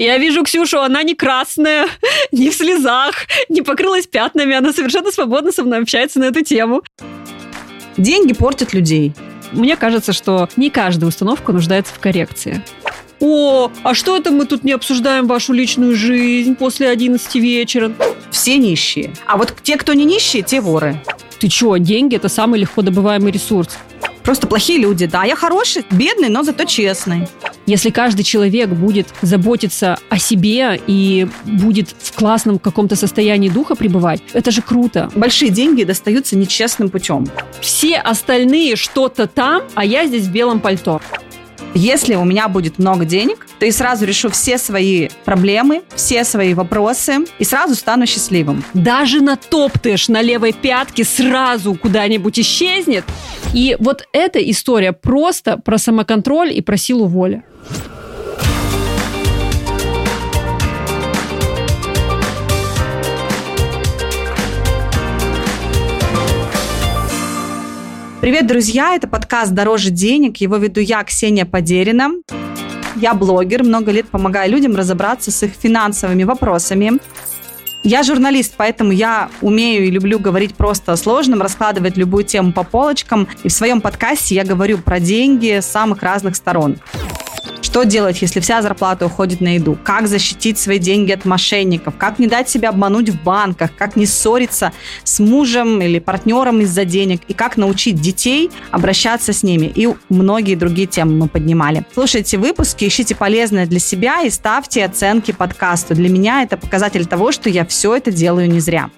Я вижу Ксюшу, она не красная, не в слезах, не покрылась пятнами, она совершенно свободно со мной общается на эту тему. Деньги портят людей. Мне кажется, что не каждая установка нуждается в коррекции. О, а что это мы тут не обсуждаем вашу личную жизнь после 11 вечера? Все нищие. А вот те, кто не нищие, те воры. Ты чё, деньги – это самый легко добываемый ресурс. Просто плохие люди, да. Я хороший, бедный, но зато честный. Если каждый человек будет заботиться о себе и будет в классном каком-то состоянии духа пребывать, это же круто. Большие деньги достаются нечестным путем. Все остальные что-то там, а я здесь в белом пальто. Если у меня будет много денег, я сразу решу все свои проблемы, все свои вопросы и сразу стану счастливым. Даже натоптаешь на левой пятке сразу куда-нибудь исчезнет. И вот эта история просто про самоконтроль и про силу воли. Привет, друзья! Это подкаст «Дороже денег». Его веду я, Ксения Подерина. Я блогер, много лет помогаю людям разобраться с их финансовыми вопросами. Я журналист, поэтому я умею и люблю говорить просто о сложном, раскладывать любую тему по полочкам. И в своем подкасте я говорю про деньги с самых разных сторон. Что делать, если вся зарплата уходит на еду? Как защитить свои деньги от мошенников? Как не дать себя обмануть в банках? Как не ссориться с мужем или партнером из-за денег? И как научить детей обращаться с ними? И многие другие темы мы поднимали. Слушайте выпуски, ищите полезное для себя и ставьте оценки подкасту. Для меня это показатель того, что я все это делаю не зря.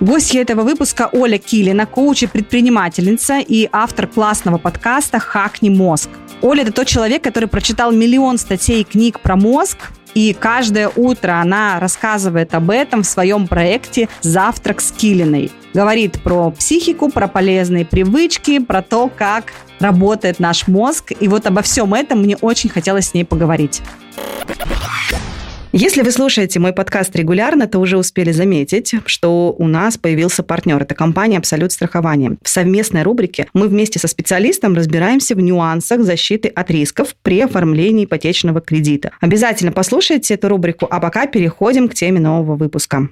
Гостья этого выпуска Оля Килина, коуч и предпринимательница и автор классного подкаста «Хакни мозг». Оля – это тот человек, который прочитал миллион статей и книг про мозг, и каждое утро она рассказывает об этом в своем проекте «Завтрак с Килиной». Говорит про психику, про полезные привычки, про то, как работает наш мозг. И вот обо всем этом мне очень хотелось с ней поговорить. Если вы слушаете мой подкаст регулярно, то уже успели заметить, что у нас появился партнер. Это компания «Абсолют страхование». В совместной рубрике мы вместе со специалистом разбираемся в нюансах защиты от рисков при оформлении ипотечного кредита. Обязательно послушайте эту рубрику, а пока переходим к теме нового выпуска.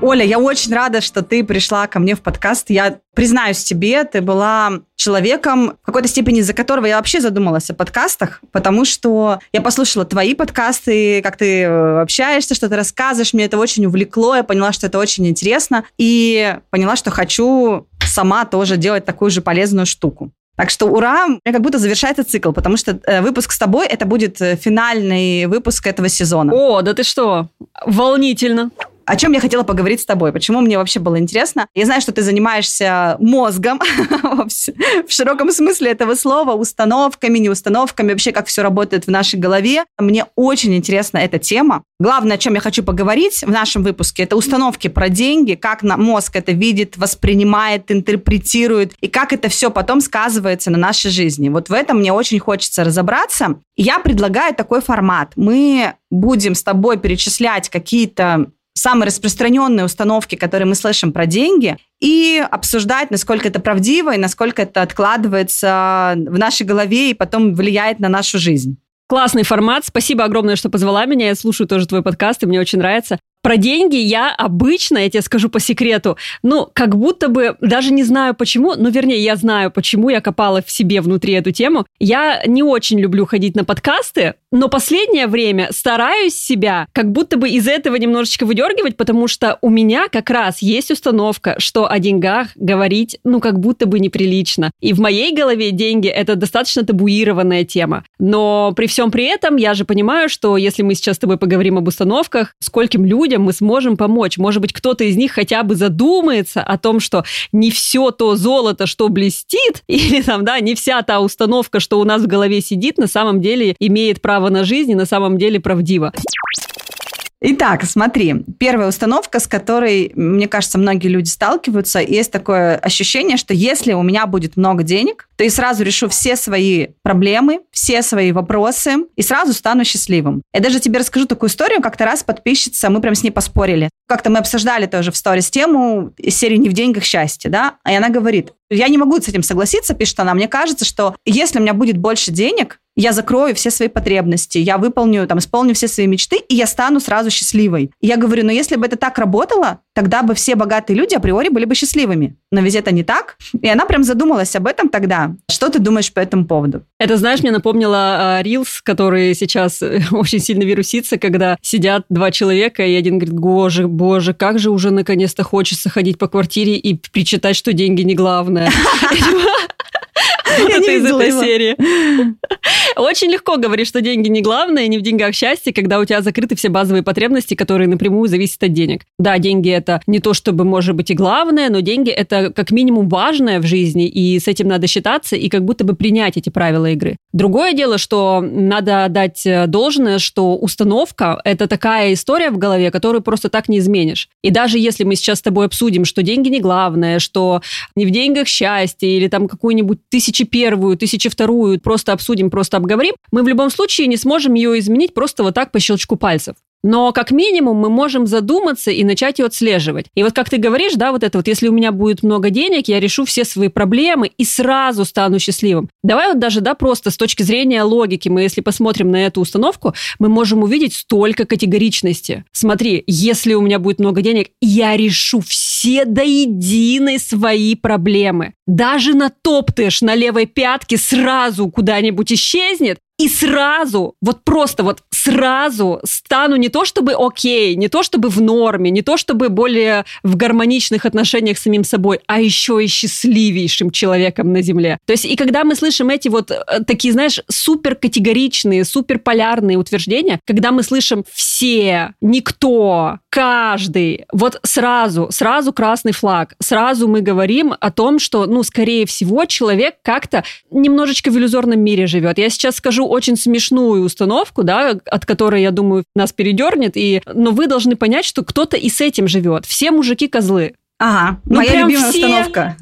Оля, я очень рада, что ты пришла ко мне в подкаст. Я признаюсь тебе, ты была человеком, в какой-то степени из-за которого я вообще задумалась о подкастах, потому что я послушала твои подкасты, как ты э, общаешься, что ты рассказываешь, мне это очень увлекло, я поняла, что это очень интересно, и поняла, что хочу сама тоже делать такую же полезную штуку. Так что ура, меня как будто завершается цикл, потому что э, выпуск с тобой это будет э, финальный выпуск этого сезона. О, да ты что? Волнительно. О чем я хотела поговорить с тобой? Почему мне вообще было интересно? Я знаю, что ты занимаешься мозгом в широком смысле этого слова, установками, неустановками, вообще как все работает в нашей голове. Мне очень интересна эта тема. Главное, о чем я хочу поговорить в нашем выпуске, это установки про деньги, как мозг это видит, воспринимает, интерпретирует, и как это все потом сказывается на нашей жизни. Вот в этом мне очень хочется разобраться. Я предлагаю такой формат. Мы будем с тобой перечислять какие-то самые распространенные установки, которые мы слышим про деньги, и обсуждать, насколько это правдиво и насколько это откладывается в нашей голове и потом влияет на нашу жизнь. Классный формат. Спасибо огромное, что позвала меня. Я слушаю тоже твой подкаст, и мне очень нравится. Про деньги я обычно, я тебе скажу по секрету, ну, как будто бы, даже не знаю почему, ну, вернее, я знаю, почему я копала в себе внутри эту тему. Я не очень люблю ходить на подкасты, но последнее время стараюсь себя как будто бы из этого немножечко выдергивать, потому что у меня как раз есть установка, что о деньгах говорить, ну, как будто бы неприлично. И в моей голове деньги – это достаточно табуированная тема. Но при всем при этом я же понимаю, что если мы сейчас с тобой поговорим об установках, скольким людям мы сможем помочь. Может быть, кто-то из них хотя бы задумается о том, что не все то золото, что блестит, или там, да, не вся та установка, что у нас в голове сидит, на самом деле имеет право на жизнь на самом деле правдиво. Итак, смотри, первая установка, с которой, мне кажется, многие люди сталкиваются, есть такое ощущение, что если у меня будет много денег, то я сразу решу все свои проблемы, все свои вопросы и сразу стану счастливым. Я даже тебе расскажу такую историю. Как-то раз подписчица, мы прям с ней поспорили. Как-то мы обсуждали тоже в сторис тему серии «Не в деньгах счастье», да? И она говорит, я не могу с этим согласиться, пишет она. Мне кажется, что если у меня будет больше денег, я закрою все свои потребности, я выполню, там, исполню все свои мечты, и я стану сразу счастливой. И я говорю, но если бы это так работало, тогда бы все богатые люди априори были бы счастливыми. Но ведь это не так. И она прям задумалась об этом тогда. Что ты думаешь по этому поводу? Это, знаешь, мне напомнило Рилс, который сейчас э, очень сильно вирусится, когда сидят два человека, и один говорит, боже, боже, как же уже наконец-то хочется ходить по квартире и причитать, что деньги не главное. Это из этой серии. Очень легко говорить, что деньги не главное, не в деньгах счастье, когда у тебя закрыты все базовые потребности, которые напрямую зависят от денег. Да, деньги это не то, чтобы может быть и главное, но деньги это как минимум важное в жизни, и с этим надо считаться и как будто бы принять эти правила игры. Другое дело, что надо дать э, должное, что установка – это такая история в голове, которую просто так не изменишь. И даже если мы сейчас с тобой обсудим, что деньги не главное, что не в деньгах счастье или там какую-нибудь тысячи первую, тысячи вторую просто обсудим, просто обговорим, мы в любом случае не сможем ее изменить просто вот так по щелчку пальцев. Но как минимум мы можем задуматься и начать ее отслеживать. И вот как ты говоришь, да, вот это вот, если у меня будет много денег, я решу все свои проблемы и сразу стану счастливым. Давай вот даже, да, просто с точки зрения логики, мы если посмотрим на эту установку, мы можем увидеть столько категоричности. Смотри, если у меня будет много денег, я решу все до единой свои проблемы. Даже натоптаешь на левой пятке сразу куда-нибудь исчезнет, и сразу, вот просто вот сразу стану не то чтобы окей, не то чтобы в норме, не то чтобы более в гармоничных отношениях с самим собой, а еще и счастливейшим человеком на Земле. То есть и когда мы слышим эти вот э, такие, знаешь, супер категоричные, супер полярные утверждения, когда мы слышим все, никто, каждый, вот сразу, сразу красный флаг, сразу мы говорим о том, что, ну, скорее всего, человек как-то немножечко в иллюзорном мире живет. Я сейчас скажу очень смешную установку, да, от которой, я думаю, нас передернет, и, но вы должны понять, что кто-то и с этим живет. Все мужики козлы. Ага, ну, моя любимая все... установка.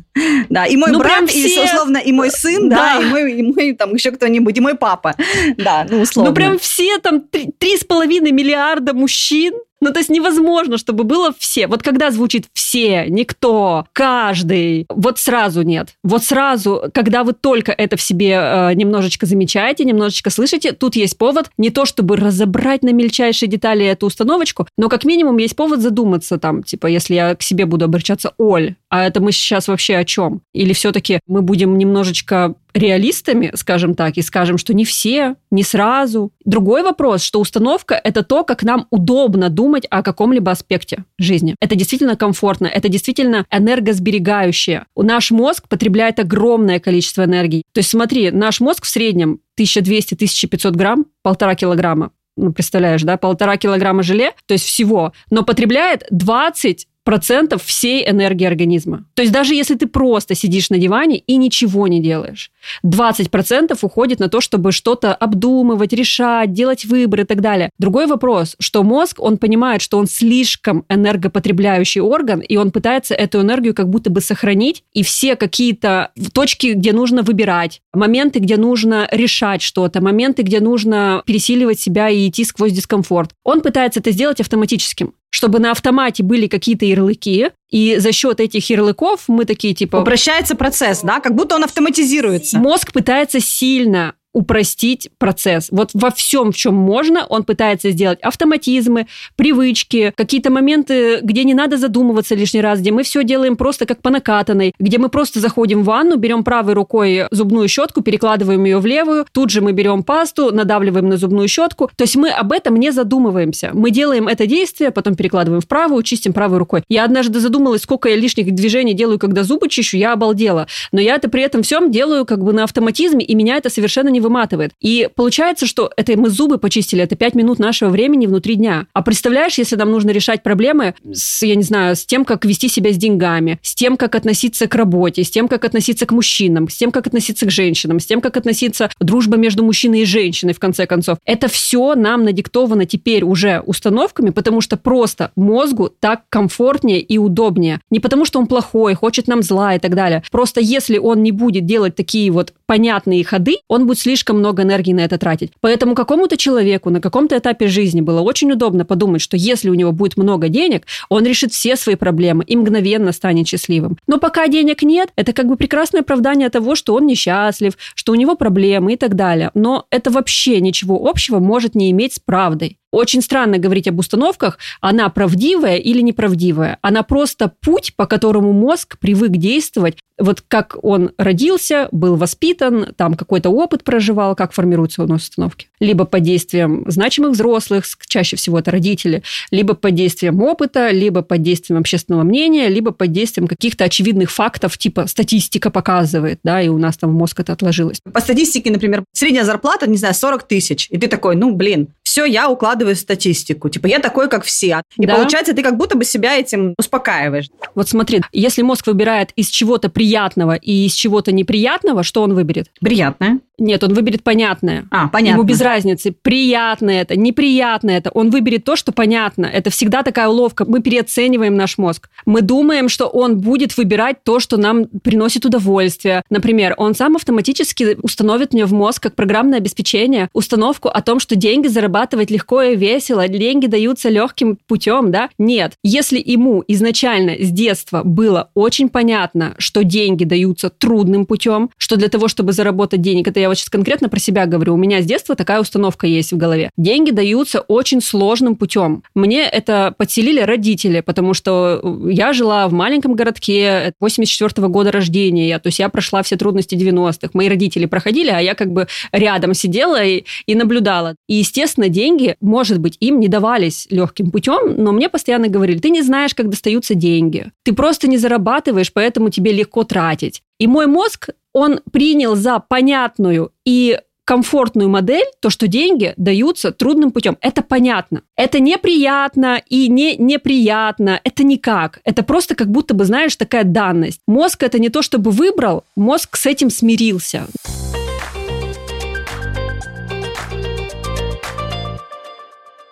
Да, и мой ну, брат, все... и, условно, и мой сын, да, да и, мой, и мой, там, еще кто-нибудь, и мой папа. Да, ну, условно. Ну, прям все там три с половиной миллиарда мужчин ну, то есть невозможно, чтобы было все. Вот когда звучит все, никто, каждый, вот сразу нет. Вот сразу, когда вы только это в себе э, немножечко замечаете, немножечко слышите, тут есть повод не то, чтобы разобрать на мельчайшие детали эту установочку, но как минимум есть повод задуматься там, типа, если я к себе буду обращаться, Оль, а это мы сейчас вообще о чем? Или все-таки мы будем немножечко реалистами, скажем так, и скажем, что не все, не сразу. Другой вопрос, что установка – это то, как нам удобно думать о каком-либо аспекте жизни. Это действительно комфортно, это действительно энергосберегающее. Наш мозг потребляет огромное количество энергии. То есть смотри, наш мозг в среднем 1200-1500 грамм, полтора килограмма ну, представляешь, да, полтора килограмма желе, то есть всего, но потребляет 20 процентов всей энергии организма. То есть даже если ты просто сидишь на диване и ничего не делаешь, 20 процентов уходит на то, чтобы что-то обдумывать, решать, делать выборы и так далее. Другой вопрос, что мозг, он понимает, что он слишком энергопотребляющий орган, и он пытается эту энергию как будто бы сохранить, и все какие-то точки, где нужно выбирать, моменты, где нужно решать что-то, моменты, где нужно пересиливать себя и идти сквозь дискомфорт, он пытается это сделать автоматическим чтобы на автомате были какие-то ярлыки, и за счет этих ярлыков мы такие типа... Упрощается процесс, да? Как будто он автоматизируется. Мозг пытается сильно упростить процесс. Вот во всем, в чем можно, он пытается сделать автоматизмы, привычки, какие-то моменты, где не надо задумываться лишний раз, где мы все делаем просто как по накатанной, где мы просто заходим в ванну, берем правой рукой зубную щетку, перекладываем ее в левую, тут же мы берем пасту, надавливаем на зубную щетку. То есть мы об этом не задумываемся. Мы делаем это действие, потом перекладываем в правую, чистим правой рукой. Я однажды задумалась, сколько я лишних движений делаю, когда зубы чищу, я обалдела. Но я это при этом всем делаю как бы на автоматизме, и меня это совершенно не выматывает. И получается, что это мы зубы почистили, это 5 минут нашего времени внутри дня. А представляешь, если нам нужно решать проблемы с, я не знаю, с тем, как вести себя с деньгами, с тем, как относиться к работе, с тем, как относиться к мужчинам, с тем, как относиться к женщинам, с тем, как относиться к дружбе между мужчиной и женщиной, в конце концов. Это все нам надиктовано теперь уже установками, потому что просто мозгу так комфортнее и удобнее. Не потому, что он плохой, хочет нам зла и так далее. Просто если он не будет делать такие вот понятные ходы, он будет слишком много энергии на это тратить. Поэтому какому-то человеку на каком-то этапе жизни было очень удобно подумать, что если у него будет много денег, он решит все свои проблемы и мгновенно станет счастливым. Но пока денег нет, это как бы прекрасное оправдание того, что он несчастлив, что у него проблемы и так далее. Но это вообще ничего общего может не иметь с правдой. Очень странно говорить об установках, она правдивая или неправдивая. Она просто путь, по которому мозг привык действовать. Вот как он родился, был воспитан, там какой-то опыт проживал, как формируются у нас установки. Либо под действием значимых взрослых, чаще всего это родители, либо под действием опыта, либо под действием общественного мнения, либо под действием каких-то очевидных фактов, типа статистика показывает, да, и у нас там в мозг это отложилось. По статистике, например, средняя зарплата, не знаю, 40 тысяч, и ты такой, ну, блин, все, я укладываю статистику. Типа, я такой, как все. И да. получается, ты как будто бы себя этим успокаиваешь. Вот смотри, если мозг выбирает из чего-то приятного и из чего-то неприятного, что он выберет? Приятное. Нет, он выберет понятное. А, понятно. Ему без разницы, приятно это, неприятно это. Он выберет то, что понятно. Это всегда такая уловка. Мы переоцениваем наш мозг. Мы думаем, что он будет выбирать то, что нам приносит удовольствие. Например, он сам автоматически установит мне в мозг, как программное обеспечение, установку о том, что деньги зарабатывать легко и весело, деньги даются легким путем, да? Нет. Если ему изначально с детства было очень понятно, что деньги даются трудным путем, что для того, чтобы заработать денег, это я вот сейчас конкретно про себя говорю, у меня с детства такая установка есть в голове. Деньги даются очень сложным путем. Мне это подселили родители, потому что я жила в маленьком городке 84 -го года рождения, то есть я прошла все трудности 90-х. Мои родители проходили, а я как бы рядом сидела и, и наблюдала. И, естественно, деньги, может быть, им не давались легким путем, но мне постоянно говорили, ты не знаешь, как достаются деньги. Ты просто не зарабатываешь, поэтому тебе легко тратить. И мой мозг он принял за понятную и комфортную модель, то, что деньги даются трудным путем. Это понятно. Это неприятно и не неприятно. Это никак. Это просто как будто бы, знаешь, такая данность. Мозг это не то, чтобы выбрал, мозг с этим смирился.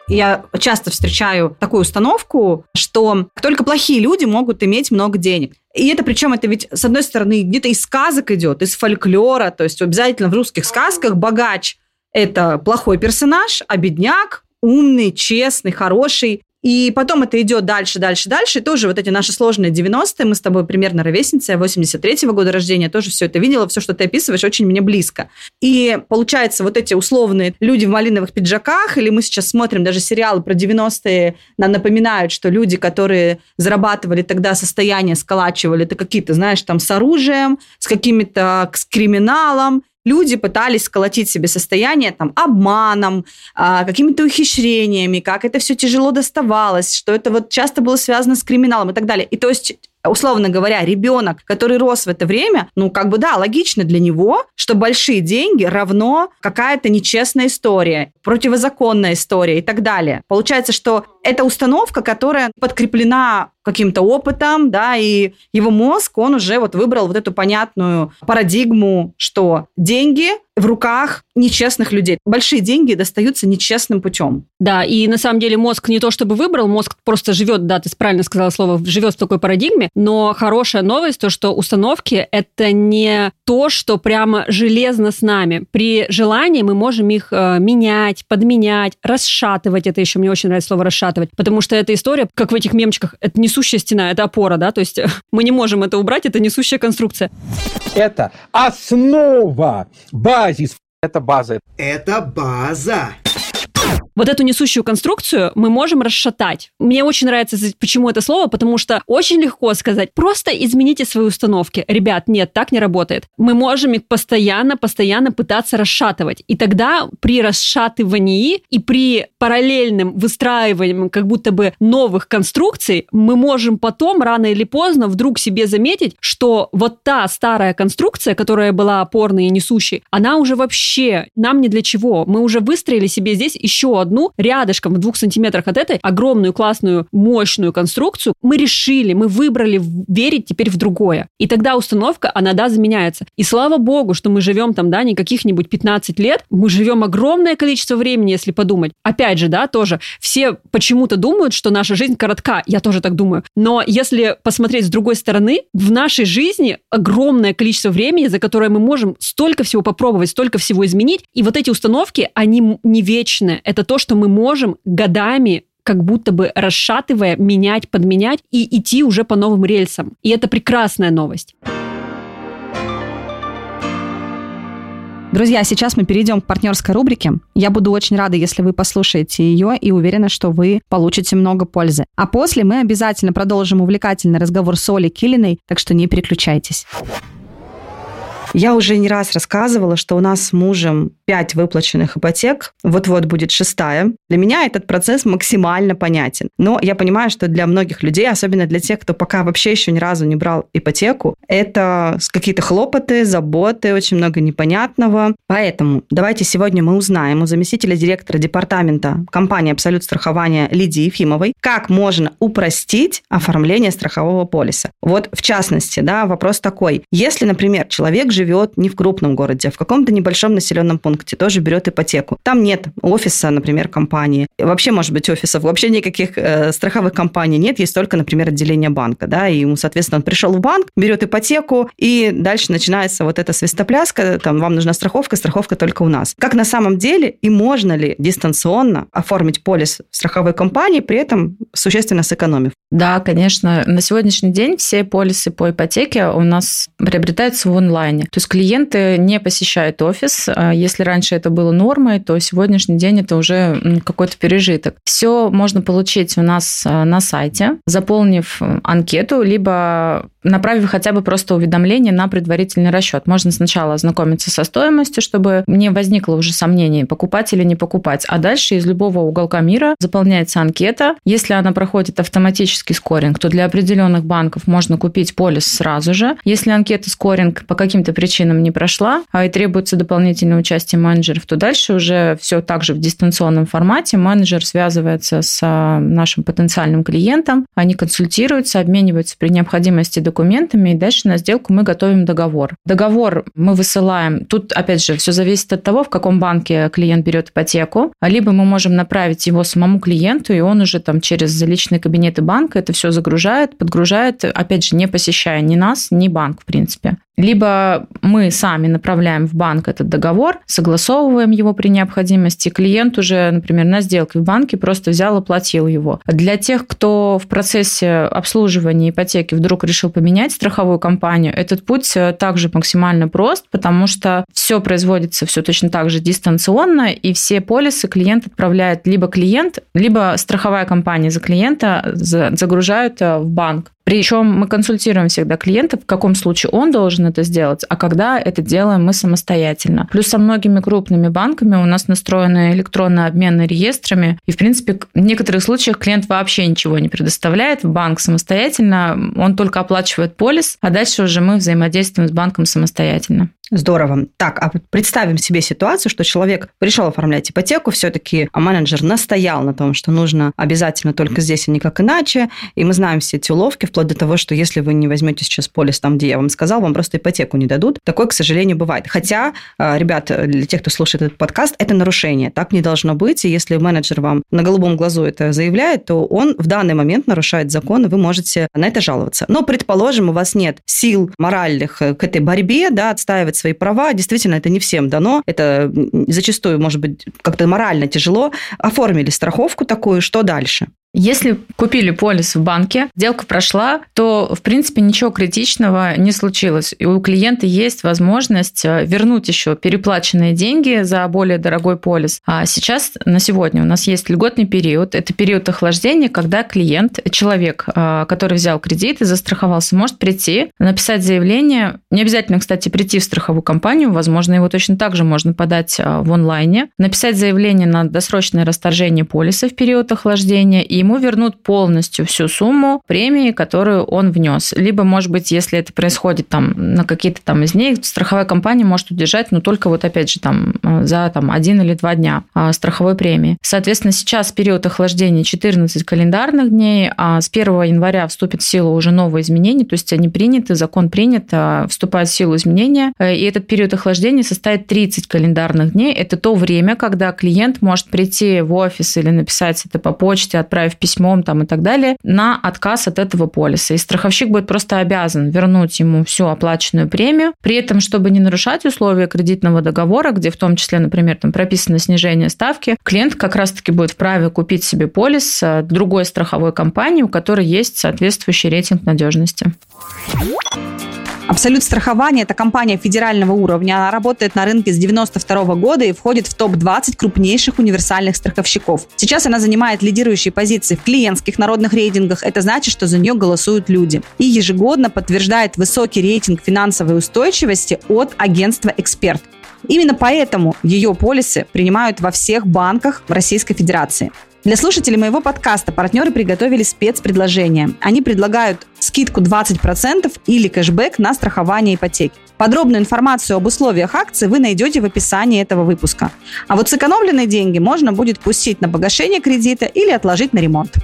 Я часто встречаю такую установку, что только плохие люди могут иметь много денег. И это причем это ведь, с одной стороны, где-то из сказок идет, из фольклора, то есть обязательно в русских сказках богач – это плохой персонаж, а бедняк – умный, честный, хороший. И потом это идет дальше, дальше, дальше. И тоже вот эти наши сложные 90-е, мы с тобой примерно ровесницы, я 83-го года рождения, тоже все это видела, все, что ты описываешь, очень мне близко. И получается, вот эти условные люди в малиновых пиджаках, или мы сейчас смотрим даже сериалы про 90-е, нам напоминают, что люди, которые зарабатывали тогда состояние, сколачивали, это какие-то, знаешь, там с оружием, с какими-то с криминалом, люди пытались сколотить себе состояние там обманом, а, какими-то ухищрениями, как это все тяжело доставалось, что это вот часто было связано с криминалом и так далее. И то есть условно говоря, ребенок, который рос в это время, ну, как бы, да, логично для него, что большие деньги равно какая-то нечестная история, противозаконная история и так далее. Получается, что это установка, которая подкреплена каким-то опытом, да, и его мозг, он уже вот выбрал вот эту понятную парадигму, что деньги в руках нечестных людей. Большие деньги достаются нечестным путем. Да, и на самом деле мозг не то чтобы выбрал, мозг просто живет, да, ты правильно сказала слово, живет в такой парадигме, но хорошая новость, то, что установки – это не то, что прямо железно с нами. При желании мы можем их э, менять, подменять, расшатывать. Это еще мне очень нравится слово «расшатывать», потому что эта история, как в этих мемчиках, это несущая стена, это опора, да, то есть мы не можем это убрать, это несущая конструкция. Это основа, базис. Это база. Это база вот эту несущую конструкцию мы можем расшатать. Мне очень нравится, почему это слово, потому что очень легко сказать, просто измените свои установки. Ребят, нет, так не работает. Мы можем их постоянно, постоянно пытаться расшатывать. И тогда при расшатывании и при параллельном выстраивании как будто бы новых конструкций мы можем потом, рано или поздно, вдруг себе заметить, что вот та старая конструкция, которая была опорной и несущей, она уже вообще нам не для чего. Мы уже выстроили себе здесь еще одну, рядышком в двух сантиметрах от этой огромную, классную, мощную конструкцию, мы решили, мы выбрали верить теперь в другое. И тогда установка, она, да, заменяется. И слава богу, что мы живем там, да, не каких-нибудь 15 лет, мы живем огромное количество времени, если подумать. Опять же, да, тоже все почему-то думают, что наша жизнь коротка. Я тоже так думаю. Но если посмотреть с другой стороны, в нашей жизни огромное количество времени, за которое мы можем столько всего попробовать, столько всего изменить. И вот эти установки, они не вечны. Это то, что мы можем годами как будто бы расшатывая, менять, подменять и идти уже по новым рельсам. И это прекрасная новость. Друзья, сейчас мы перейдем к партнерской рубрике. Я буду очень рада, если вы послушаете ее и уверена, что вы получите много пользы. А после мы обязательно продолжим увлекательный разговор с Олей Килиной, так что не переключайтесь. Я уже не раз рассказывала, что у нас с мужем пять выплаченных ипотек, вот-вот будет шестая. Для меня этот процесс максимально понятен. Но я понимаю, что для многих людей, особенно для тех, кто пока вообще еще ни разу не брал ипотеку, это какие-то хлопоты, заботы, очень много непонятного. Поэтому давайте сегодня мы узнаем у заместителя директора департамента компании «Абсолют страхования» Лидии Ефимовой, как можно упростить оформление страхового полиса. Вот в частности, да, вопрос такой. Если, например, человек живет не в крупном городе, а в каком-то небольшом населенном пункте, тоже берет ипотеку. Там нет офиса, например, компании. Вообще, может быть, офисов, вообще никаких э, страховых компаний нет, есть только, например, отделение банка, да, и ему, соответственно, он пришел в банк, берет ипотеку, и дальше начинается вот эта свистопляска, там, вам нужна страховка, страховка только у нас. Как на самом деле и можно ли дистанционно оформить полис страховой компании, при этом существенно сэкономив? Да, конечно. На сегодняшний день все полисы по ипотеке у нас приобретаются в онлайне. То есть клиенты не посещают офис. А если раньше это было нормой, то сегодняшний день это уже какой-то пережиток. Все можно получить у нас а, на сайте, заполнив анкету, либо направив хотя бы просто уведомление на предварительный расчет. Можно сначала ознакомиться со стоимостью, чтобы не возникло уже сомнений, покупать или не покупать. А дальше из любого уголка мира заполняется анкета. Если она проходит автоматический скоринг, то для определенных банков можно купить полис сразу же. Если анкета скоринг по каким-то причинам не прошла, а и требуется дополнительное участие менеджеров, то дальше уже все также в дистанционном формате. Менеджер связывается с нашим потенциальным клиентом, они консультируются, обмениваются при необходимости документами, и дальше на сделку мы готовим договор. Договор мы высылаем. Тут, опять же, все зависит от того, в каком банке клиент берет ипотеку. Либо мы можем направить его самому клиенту, и он уже там через личные кабинеты банка это все загружает, подгружает, опять же, не посещая ни нас, ни банк, в принципе. Либо мы сами направляем в банк этот договор, согласовываем его при необходимости, клиент уже, например, на сделке в банке просто взял оплатил его. Для тех, кто в процессе обслуживания ипотеки вдруг решил поменять страховую компанию, этот путь э, также максимально прост, потому что все производится все точно так же дистанционно, и все полисы клиент отправляет либо клиент, либо страховая компания за клиента загружают э, в банк. Причем мы консультируем всегда клиента, в каком случае он должен это сделать, а когда это делаем мы самостоятельно. Плюс со многими крупными банками у нас настроены электронные обмены реестрами, и, в принципе, в некоторых случаях клиент вообще ничего не предоставляет в банк самостоятельно, он только оплачивает полис, а дальше уже мы взаимодействуем с банком самостоятельно. Здорово. Так, а представим себе ситуацию, что человек пришел оформлять ипотеку, все-таки менеджер настоял на том, что нужно обязательно только здесь и никак иначе, и мы знаем все эти уловки, вплоть до того, что если вы не возьмете сейчас полис там, где я вам сказал, вам просто ипотеку не дадут. Такое, к сожалению, бывает. Хотя, а, ребят, для тех, кто слушает этот подкаст, это нарушение. Так не должно быть, и если менеджер вам на голубом глазу это заявляет, то он в данный момент нарушает закон, и вы можете на это жаловаться. Но, предположим, у вас нет сил моральных к этой борьбе, да, отстаивать отстаивать свои права. Действительно, это не всем дано. Это зачастую, может быть, как-то морально тяжело. Оформили страховку такую, что дальше? Если купили полис в банке, сделка прошла, то, в принципе, ничего критичного не случилось. И у клиента есть возможность э, вернуть еще переплаченные деньги за более дорогой полис. А сейчас, на сегодня, у нас есть льготный период. Это период охлаждения, когда клиент, человек, э, который взял кредит и застраховался, может прийти, написать заявление. Не обязательно, кстати, прийти в страховую компанию. Возможно, его точно так же можно подать э, в онлайне. Написать заявление на досрочное расторжение полиса в период охлаждения и ему вернут полностью всю сумму премии, которую он внес. Либо, может быть, если это происходит там на какие-то там из них, страховая компания может удержать, но только вот опять же там за там один или два дня а, страховой премии. Соответственно, сейчас период охлаждения 14 календарных дней, а с 1 января вступит в силу уже новые изменения, то есть они приняты, закон принят, а, вступают в силу изменения, э, и этот период охлаждения составит 30 календарных дней. Это то время, когда клиент может прийти в офис или написать это по почте, отправив письмом там и так далее, на отказ от этого полиса. И страховщик будет просто обязан вернуть ему всю оплаченную премию, при этом, чтобы не нарушать условия кредитного договора, где в том числе, например, там прописано снижение ставки, клиент как раз-таки будет вправе купить себе полис э, другой страховой компании, у которой есть соответствующий рейтинг надежности. Абсолют страхования – это компания федерального уровня. Она работает на рынке с 92 года и входит в топ-20 крупнейших универсальных страховщиков. Сейчас она занимает лидирующие позиции в клиентских народных рейтингах. Это значит, что за нее голосуют люди. И ежегодно подтверждает высокий рейтинг финансовой устойчивости от агентства «Эксперт». Именно поэтому ее полисы принимают во всех банках Российской Федерации. Для слушателей моего подкаста партнеры приготовили спецпредложение. Они предлагают скидку 20% или кэшбэк на страхование ипотеки. Подробную информацию об условиях акции вы найдете в описании этого выпуска. А вот сэкономленные деньги можно будет пустить на погашение кредита или отложить на ремонт.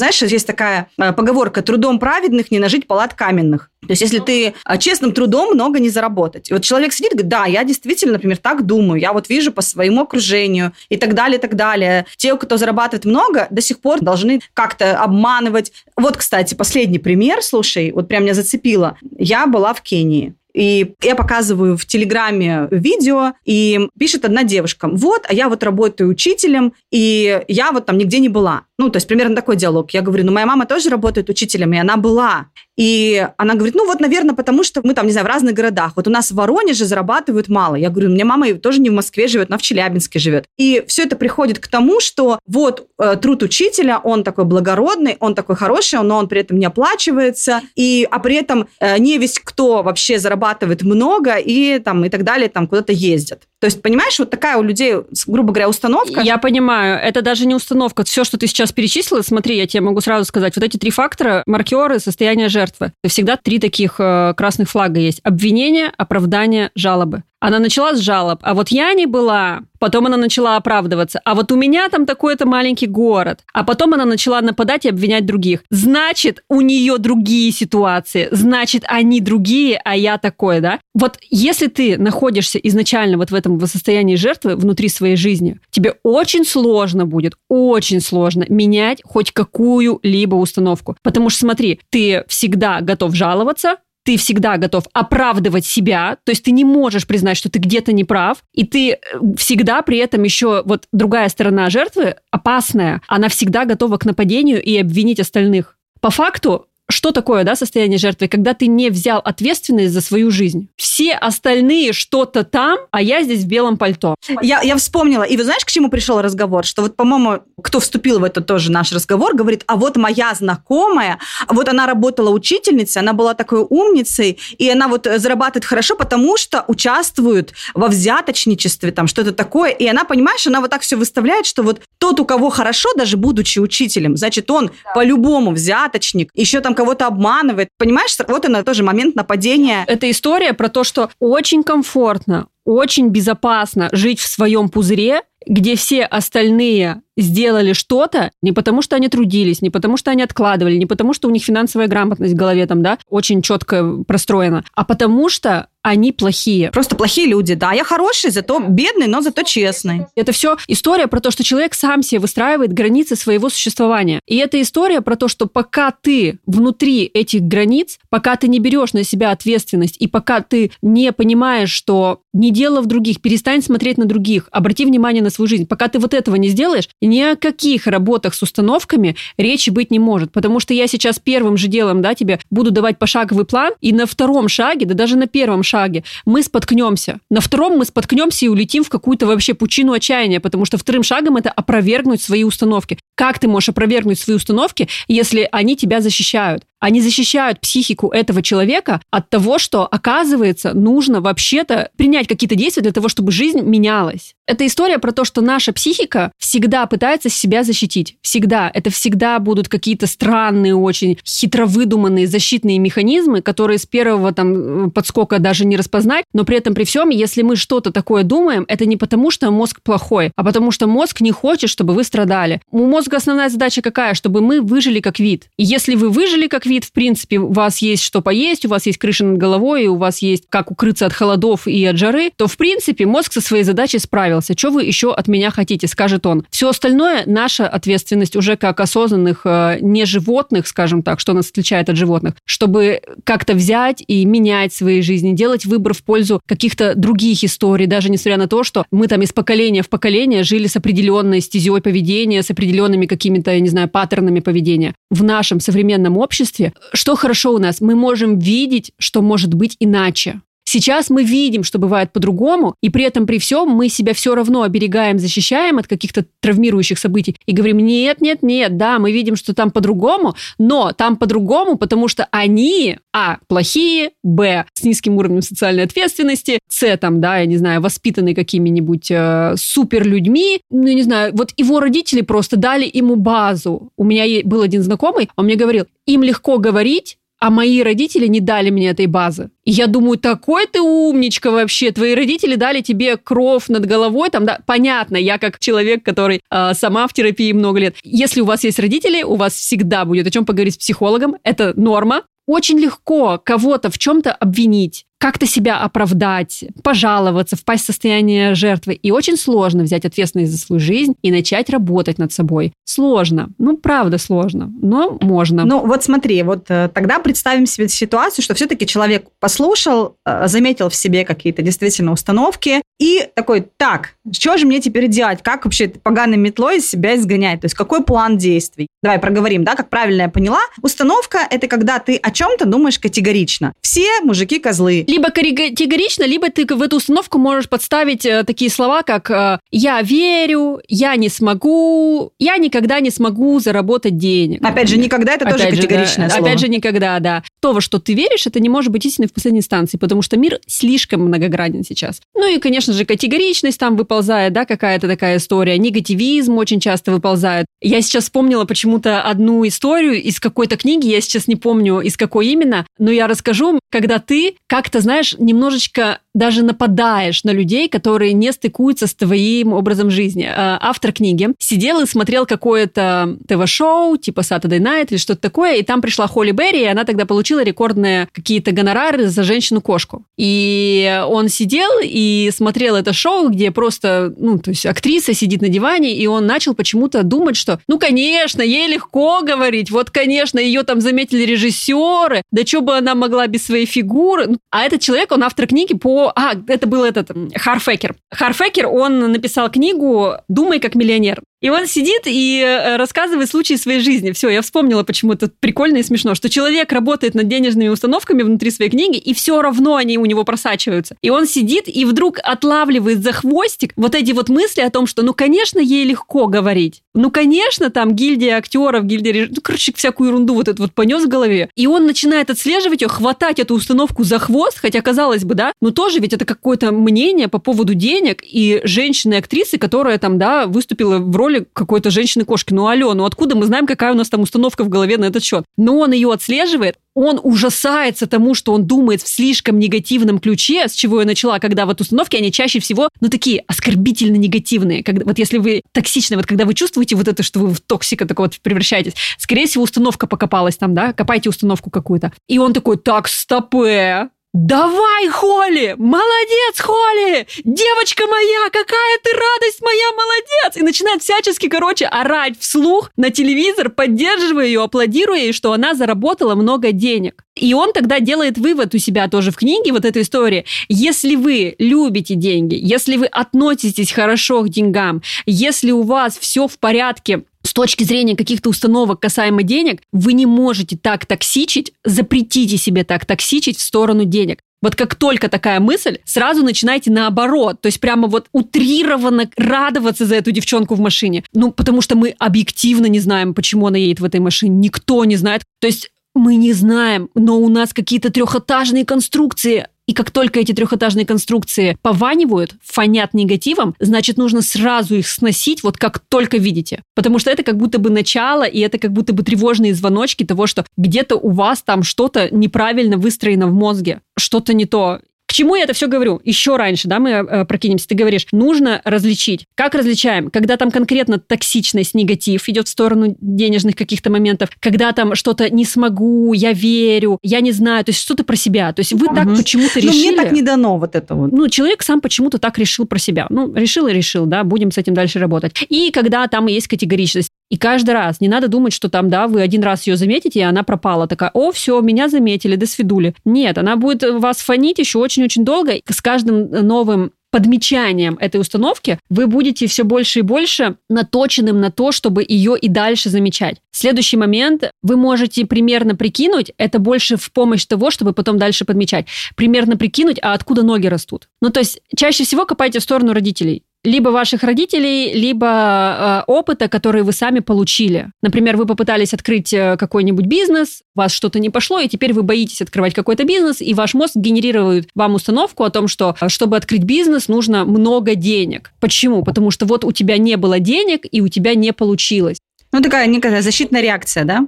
Знаешь, есть такая э, поговорка «трудом праведных не нажить палат каменных». То есть, если ты э, честным трудом много не заработать. И вот человек сидит и говорит, да, я действительно, например, так думаю, я вот вижу по своему окружению и так далее, и так далее. Те, кто зарабатывает много, до сих пор должны как-то обманывать. Вот, кстати, последний пример, слушай, вот прям меня зацепило. Я была в Кении. И я показываю в Телеграме видео, и пишет одна девушка, вот, а я вот работаю учителем, и я вот там нигде не была. Ну, то есть примерно такой диалог. Я говорю, ну, моя мама тоже работает учителем, и она была. И она говорит, ну, вот, наверное, потому что мы там, не знаю, в разных городах. Вот у нас в Воронеже зарабатывают мало. Я говорю, у меня мама тоже не в Москве живет, она в Челябинске живет. И все это приходит к тому, что вот э, труд учителя, он такой благородный, он такой хороший, но он при этом не оплачивается, и, а при этом э, не весь кто вообще зарабатывает много и там и так далее, там куда-то ездят. То есть, понимаешь, вот такая у людей, грубо говоря, установка. Я понимаю, это даже не установка. Все, что ты сейчас перечислила, смотри, я тебе могу сразу сказать, вот эти три фактора, маркеры, состояние жертвы. Всегда три таких э, красных флага есть. Обвинение, оправдание, жалобы. Она начала с жалоб, а вот я не была. Потом она начала оправдываться. А вот у меня там такой-то маленький город. А потом она начала нападать и обвинять других. Значит, у нее другие ситуации. Значит, они другие, а я такой, да? Вот если ты находишься изначально вот в этом состоянии жертвы внутри своей жизни, тебе очень сложно будет, очень сложно менять хоть какую-либо установку. Потому что смотри, ты всегда готов жаловаться, ты всегда готов оправдывать себя, то есть ты не можешь признать, что ты где-то не прав, и ты э, всегда при этом еще, вот другая сторона жертвы, опасная, она всегда готова к нападению и обвинить остальных. По факту что такое, да, состояние жертвы, когда ты не взял ответственность за свою жизнь. Все остальные что-то там, а я здесь в белом пальто. Я, я вспомнила. И вы знаешь, к чему пришел разговор? Что вот, по-моему, кто вступил в этот тоже наш разговор, говорит, а вот моя знакомая, вот она работала учительницей, она была такой умницей, и она вот зарабатывает хорошо, потому что участвует во взяточничестве, там что-то такое. И она, понимаешь, она вот так все выставляет, что вот тот, у кого хорошо, даже будучи учителем, значит, он да. по-любому взяточник, еще там кого-то обманывает. Понимаешь, вот она тоже момент нападения. Это история про то, что очень комфортно, очень безопасно жить в своем пузыре, где все остальные сделали что-то не потому, что они трудились, не потому, что они откладывали, не потому, что у них финансовая грамотность в голове там, да, очень четко простроена, а потому что они плохие. Просто плохие люди, да. Я хороший, зато бедный, но зато честный. Это все история про то, что человек сам себе выстраивает границы своего существования. И это история про то, что пока ты внутри этих границ, пока ты не берешь на себя ответственность, и пока ты не понимаешь, что не дело в других, перестань смотреть на других, обрати внимание на свою жизнь. Пока ты вот этого не сделаешь, ни о каких работах с установками речи быть не может. Потому что я сейчас первым же делом да, тебе буду давать пошаговый план, и на втором шаге, да даже на первом шаге мы споткнемся. На втором мы споткнемся и улетим в какую-то вообще пучину отчаяния, потому что вторым шагом это опровергнуть свои установки. Как ты можешь опровергнуть свои установки, если они тебя защищают? Они защищают психику этого человека от того, что, оказывается, нужно вообще-то принять какие-то действия для того, чтобы жизнь менялась. Это история про то, что наша психика всегда пытается себя защитить. Всегда. Это всегда будут какие-то странные, очень хитро выдуманные защитные механизмы, которые с первого там подскока даже не распознать, но при этом при всем, если мы что-то такое думаем, это не потому, что мозг плохой, а потому что мозг не хочет, чтобы вы страдали. У мозга основная задача какая? Чтобы мы выжили как вид. И если вы выжили как вид, в принципе, у вас есть что поесть, у вас есть крыша над головой, у вас есть как укрыться от холодов и от жары, то, в принципе, мозг со своей задачей справился. Что вы еще от меня хотите, скажет он. Все остальное наша ответственность уже как осознанных э, не животных, скажем так, что нас отличает от животных, чтобы как-то взять и менять свои жизни, делать выбор в пользу каких-то других историй, даже несмотря на то, что мы там из поколения в поколение жили с определенной стезей поведения, с определенными какими-то, я не знаю, паттернами поведения. В нашем современном обществе, что хорошо у нас, мы можем видеть, что может быть иначе. Сейчас мы видим, что бывает по-другому, и при этом при всем мы себя все равно оберегаем, защищаем от каких-то травмирующих событий и говорим, нет, нет, нет, да, мы видим, что там по-другому, но там по-другому, потому что они, а, плохие, б, с низким уровнем социальной ответственности, с, там, да, я не знаю, воспитанные какими-нибудь э, супер людьми, ну, не знаю, вот его родители просто дали ему базу. У меня был один знакомый, он мне говорил, им легко говорить, а мои родители не дали мне этой базы. И я думаю, такой ты умничка вообще. Твои родители дали тебе кров над головой. Там, да, понятно, я как человек, который э, сама в терапии много лет. Если у вас есть родители, у вас всегда будет о чем поговорить с психологом. Это норма. Очень легко кого-то в чем-то обвинить как-то себя оправдать, пожаловаться, впасть в состояние жертвы. И очень сложно взять ответственность за свою жизнь и начать работать над собой. Сложно. Ну, правда сложно, но можно. Ну, вот смотри, вот э, тогда представим себе ситуацию, что все-таки человек послушал, э, заметил в себе какие-то действительно установки и такой, так, что же мне теперь делать? Как вообще поганой метлой из себя изгонять? То есть какой план действий? Давай проговорим, да, как правильно я поняла. Установка – это когда ты о чем-то думаешь категорично. Все мужики козлы, либо категорично, либо ты в эту установку можешь подставить э, такие слова, как э, «я верю», «я не смогу», «я никогда не смогу заработать денег». Опять же, никогда это тоже же, категоричное да, слово. Опять же, никогда, да. То, во что ты веришь, это не может быть истиной в последней инстанции, потому что мир слишком многогранен сейчас. Ну и, конечно же, категоричность там выползает, да, какая-то такая история. Негативизм очень часто выползает. Я сейчас вспомнила почему-то одну историю из какой-то книги, я сейчас не помню, из какой именно, но я расскажу, когда ты как-то знаешь, немножечко даже нападаешь на людей, которые не стыкуются с твоим образом жизни. А, автор книги сидел и смотрел какое-то ТВ-шоу, типа Saturday Night или что-то такое, и там пришла Холли Берри, и она тогда получила рекордные какие-то гонорары за женщину-кошку. И он сидел и смотрел это шоу, где просто, ну, то есть актриса сидит на диване, и он начал почему-то думать, что, ну, конечно, ей легко говорить, вот, конечно, ее там заметили режиссеры, да что бы она могла без своей фигуры. А этот человек, он автор книги по... А, это был этот Харфекер. Харфекер, он написал книгу «Думай как миллионер». И он сидит и э, рассказывает случаи своей жизни. Все, я вспомнила, почему это прикольно и смешно, что человек работает над денежными установками внутри своей книги, и все равно они у него просачиваются. И он сидит и вдруг отлавливает за хвостик вот эти вот мысли о том, что, ну, конечно, ей легко говорить. Ну, конечно, там гильдия актеров, гильдия реж... ну, короче, всякую ерунду вот эту вот понес в голове. И он начинает отслеживать ее, хватать эту установку за хвост, хотя, казалось бы, да, но тоже ведь это какое-то мнение по поводу денег и женщины-актрисы, которая там, да, выступила в роли роли какой-то женщины-кошки. Ну, алло, ну откуда мы знаем, какая у нас там установка в голове на этот счет? Но он ее отслеживает, он ужасается тому, что он думает в слишком негативном ключе, с чего я начала, когда вот установки, они чаще всего, ну, такие оскорбительно негативные. Когда, вот если вы токсичны, вот когда вы чувствуете вот это, что вы в токсика такого вот превращаетесь, скорее всего, установка покопалась там, да, копайте установку какую-то. И он такой, так, стопе, Давай, Холли! Молодец, Холли! Девочка моя, какая ты радость моя, молодец! И начинает всячески, короче, орать вслух на телевизор, поддерживая ее, аплодируя ей, что она заработала много денег. И он тогда делает вывод у себя тоже в книге, вот этой истории. Если вы любите деньги, если вы относитесь хорошо к деньгам, если у вас все в порядке с точки зрения каких-то установок касаемо денег, вы не можете так токсичить, запретите себе так токсичить в сторону денег. Вот как только такая мысль, сразу начинайте наоборот. То есть прямо вот утрированно радоваться за эту девчонку в машине. Ну, потому что мы объективно не знаем, почему она едет в этой машине. Никто не знает. То есть мы не знаем, но у нас какие-то трехэтажные конструкции. И как только эти трехэтажные конструкции пованивают, фонят негативом, значит, нужно сразу их сносить, вот как только видите. Потому что это как будто бы начало, и это как будто бы тревожные звоночки того, что где-то у вас там что-то неправильно выстроено в мозге, что-то не то. К чему я это все говорю? Еще раньше, да, мы э, прокинемся. Ты говоришь, нужно различить. Как различаем? Когда там конкретно токсичность, негатив идет в сторону денежных каких-то моментов, когда там что-то не смогу, я верю, я не знаю, то есть что-то про себя. То есть вы так почему-то Ну, решили. мне так не дано вот это вот. Ну, человек сам почему-то так решил про себя. Ну, решил и решил, да, будем с этим дальше работать. И когда там есть категоричность, и каждый раз, не надо думать, что там, да, вы один раз ее заметите, и она пропала. Такая, о, все, меня заметили, до свидули. Нет, она будет вас фонить еще очень-очень долго. И С каждым новым подмечанием этой установки вы будете все больше и больше наточенным на то, чтобы ее и дальше замечать. Следующий момент, вы можете примерно прикинуть, это больше в помощь того, чтобы потом дальше подмечать, примерно прикинуть, а откуда ноги растут. Ну, то есть чаще всего копайте в сторону родителей либо ваших родителей, либо э, опыта, который вы сами получили. Например, вы попытались открыть э, какой-нибудь бизнес, у вас что-то не пошло, и теперь вы боитесь открывать какой-то бизнес, и ваш мозг генерирует вам установку о том, что э, чтобы открыть бизнес, нужно много денег. Почему? Потому что вот у тебя не было денег, и у тебя не получилось. Ну, такая некая защитная реакция, да?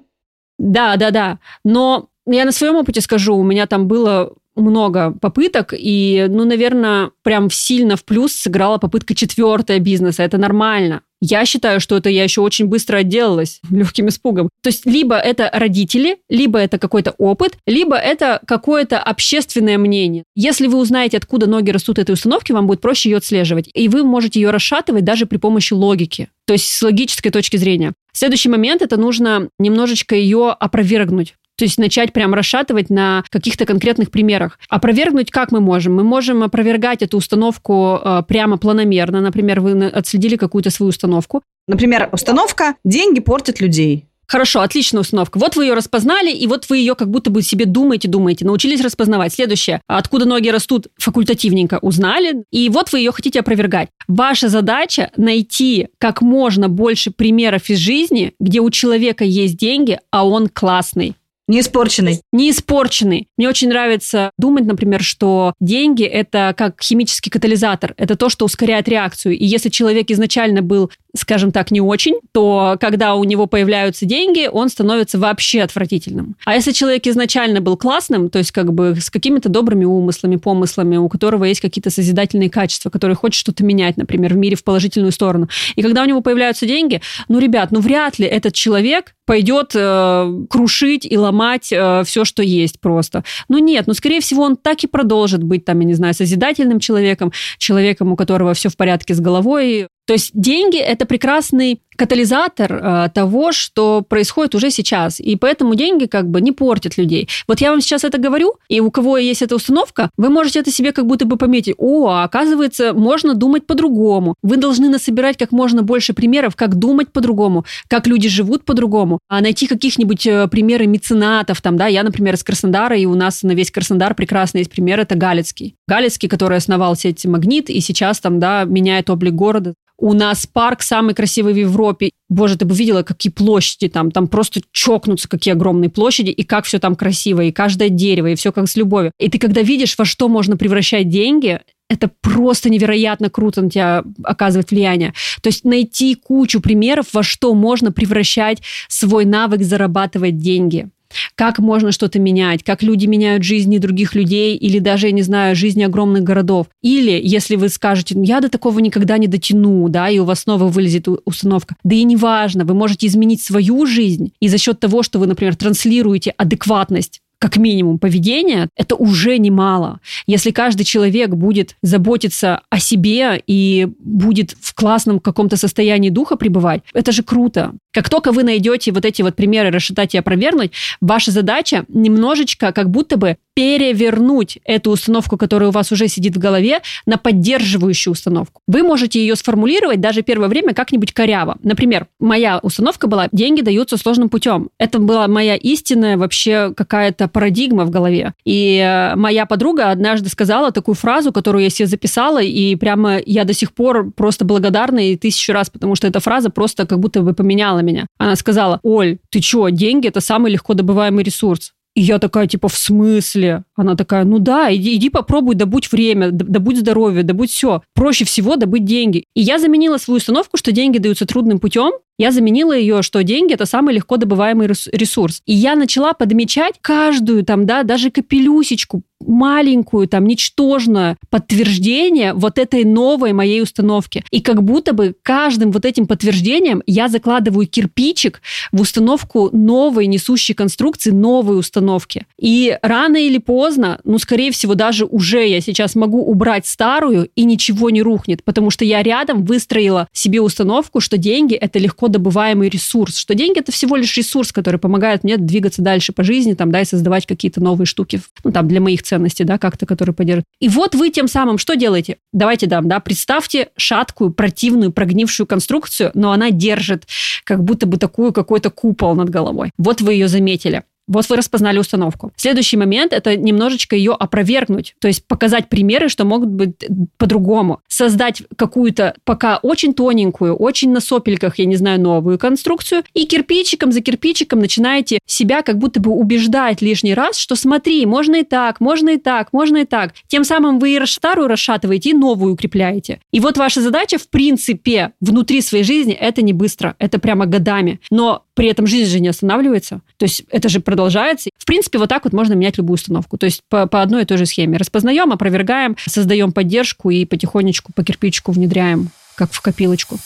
Да, да, да. Но я на своем опыте скажу, у меня там было много попыток, и, ну, наверное, прям сильно в плюс сыграла попытка четвертая бизнеса. Это нормально. Я считаю, что это я еще очень быстро отделалась легким испугом. То есть либо это родители, либо это какой-то опыт, либо это какое-то общественное мнение. Если вы узнаете, откуда ноги растут этой установки, вам будет проще ее отслеживать. И вы можете ее расшатывать даже при помощи логики. То есть с логической точки зрения. Следующий момент – это нужно немножечко ее опровергнуть. То есть начать прям расшатывать на каких-то конкретных примерах. Опровергнуть как мы можем? Мы можем опровергать эту установку э, прямо планомерно. Например, вы отследили какую-то свою установку. Например, установка «деньги портят людей». Хорошо, отличная установка. Вот вы ее распознали, и вот вы ее как будто бы себе думаете, думаете, научились распознавать. Следующее. Откуда ноги растут, факультативненько узнали, и вот вы ее хотите опровергать. Ваша задача найти как можно больше примеров из жизни, где у человека есть деньги, а он классный Не испорченный. не испорченный. Мне очень нравится думать, например, что деньги – это как химический катализатор. Это то, что ускоряет реакцию. И если человек изначально был, скажем так, не очень, то когда у него появляются деньги, он становится вообще отвратительным. А если человек изначально был классным, то есть как бы с какими-то добрыми умыслами, помыслами, у которого есть какие-то созидательные качества, который хочет что-то менять, например, в мире в положительную сторону. И когда у него появляются деньги, ну, ребят, ну вряд ли этот человек пойдет э, крушить и ломать э, все, что есть просто. Ну нет, ну скорее всего он так и продолжит быть там, я не знаю, созидательным человеком, человеком, у которого все в порядке с головой. То есть деньги это прекрасный катализатор э, того, что происходит уже сейчас. И поэтому деньги как бы не портят людей. Вот я вам сейчас это говорю, и у кого есть эта установка, вы можете это себе как будто бы пометить. О, а оказывается, можно думать по-другому. Вы должны насобирать как можно больше примеров, как думать по-другому, как люди живут по-другому, а найти каких-нибудь э, примеры меценатов. Там, да, я, например, из Краснодара, и у нас на весь Краснодар прекрасный есть пример, это Галицкий. Галицкий, который основал сеть «Магнит», и сейчас там, да, меняет облик города. У нас парк самый красивый в Европе. Боже, ты бы видела, какие площади там. Там просто чокнутся, какие огромные площади, и как все там красиво, и каждое дерево, и все как с любовью. И ты когда видишь, во что можно превращать деньги, это просто невероятно круто на тебя оказывает влияние. То есть найти кучу примеров, во что можно превращать свой навык зарабатывать деньги как можно что-то менять, как люди меняют жизни других людей или даже, я не знаю, жизни огромных городов. Или, если вы скажете, «Ну, я до такого никогда не дотяну, да, и у вас снова вылезет установка. Да и неважно, вы можете изменить свою жизнь, и за счет того, что вы, например, транслируете адекватность как минимум поведения, это уже немало. Если каждый человек будет заботиться о себе и будет в классном каком-то состоянии духа пребывать, это же круто. Как только вы найдете вот эти вот примеры расшатать и опровергнуть, ваша задача немножечко как будто бы перевернуть эту установку, которая у вас уже сидит в голове, на поддерживающую установку. Вы можете ее сформулировать даже первое время как-нибудь коряво. Например, моя установка была «деньги даются сложным путем». Это была моя истинная вообще какая-то парадигма в голове. И э, моя подруга однажды сказала такую фразу, которую я себе записала, и прямо я до сих пор просто благодарна и тысячу раз, потому что эта фраза просто как будто бы поменяла меня. Она сказала, Оль, ты что, деньги – это самый легко добываемый ресурс. И я такая, типа, в смысле? Она такая, ну да, иди, иди попробуй добудь время, добудь здоровье, добудь все. Проще всего добыть деньги. И я заменила свою установку, что деньги даются трудным путем, я заменила ее, что деньги – это самый легко добываемый ресурс. И я начала подмечать каждую там, да, даже капелюсечку, маленькую, там, ничтожное подтверждение вот этой новой моей установки. И как будто бы каждым вот этим подтверждением я закладываю кирпичик в установку новой несущей конструкции, новой установки. И рано или поздно, ну, скорее всего, даже уже я сейчас могу убрать старую, и ничего не рухнет, потому что я рядом выстроила себе установку, что деньги – это легко добываемый ресурс, что деньги это всего лишь ресурс, который помогает мне двигаться дальше по жизни, там, да, и создавать какие-то новые штуки, ну, там, для моих ценностей, да, как-то, которые поддерживают. И вот вы тем самым что делаете? Давайте дам, да, представьте шаткую, противную, прогнившую конструкцию, но она держит как будто бы такую какой-то купол над головой. Вот вы ее заметили. Вот вы распознали установку. Следующий момент – это немножечко ее опровергнуть, то есть показать примеры, что могут быть по-другому. Создать какую-то пока очень тоненькую, очень на сопельках, я не знаю, новую конструкцию, и кирпичиком за кирпичиком начинаете себя как будто бы убеждать лишний раз, что смотри, можно и так, можно и так, можно и так. Тем самым вы и старую расшатываете, и новую укрепляете. И вот ваша задача, в принципе, внутри своей жизни – это не быстро, это прямо годами. Но при этом жизнь же не останавливается. То есть это же продолжается. В принципе, вот так вот можно менять любую установку. То есть по, по одной и той же схеме. Распознаем, опровергаем, создаем поддержку и потихонечку по кирпичику внедряем, как в копилочку.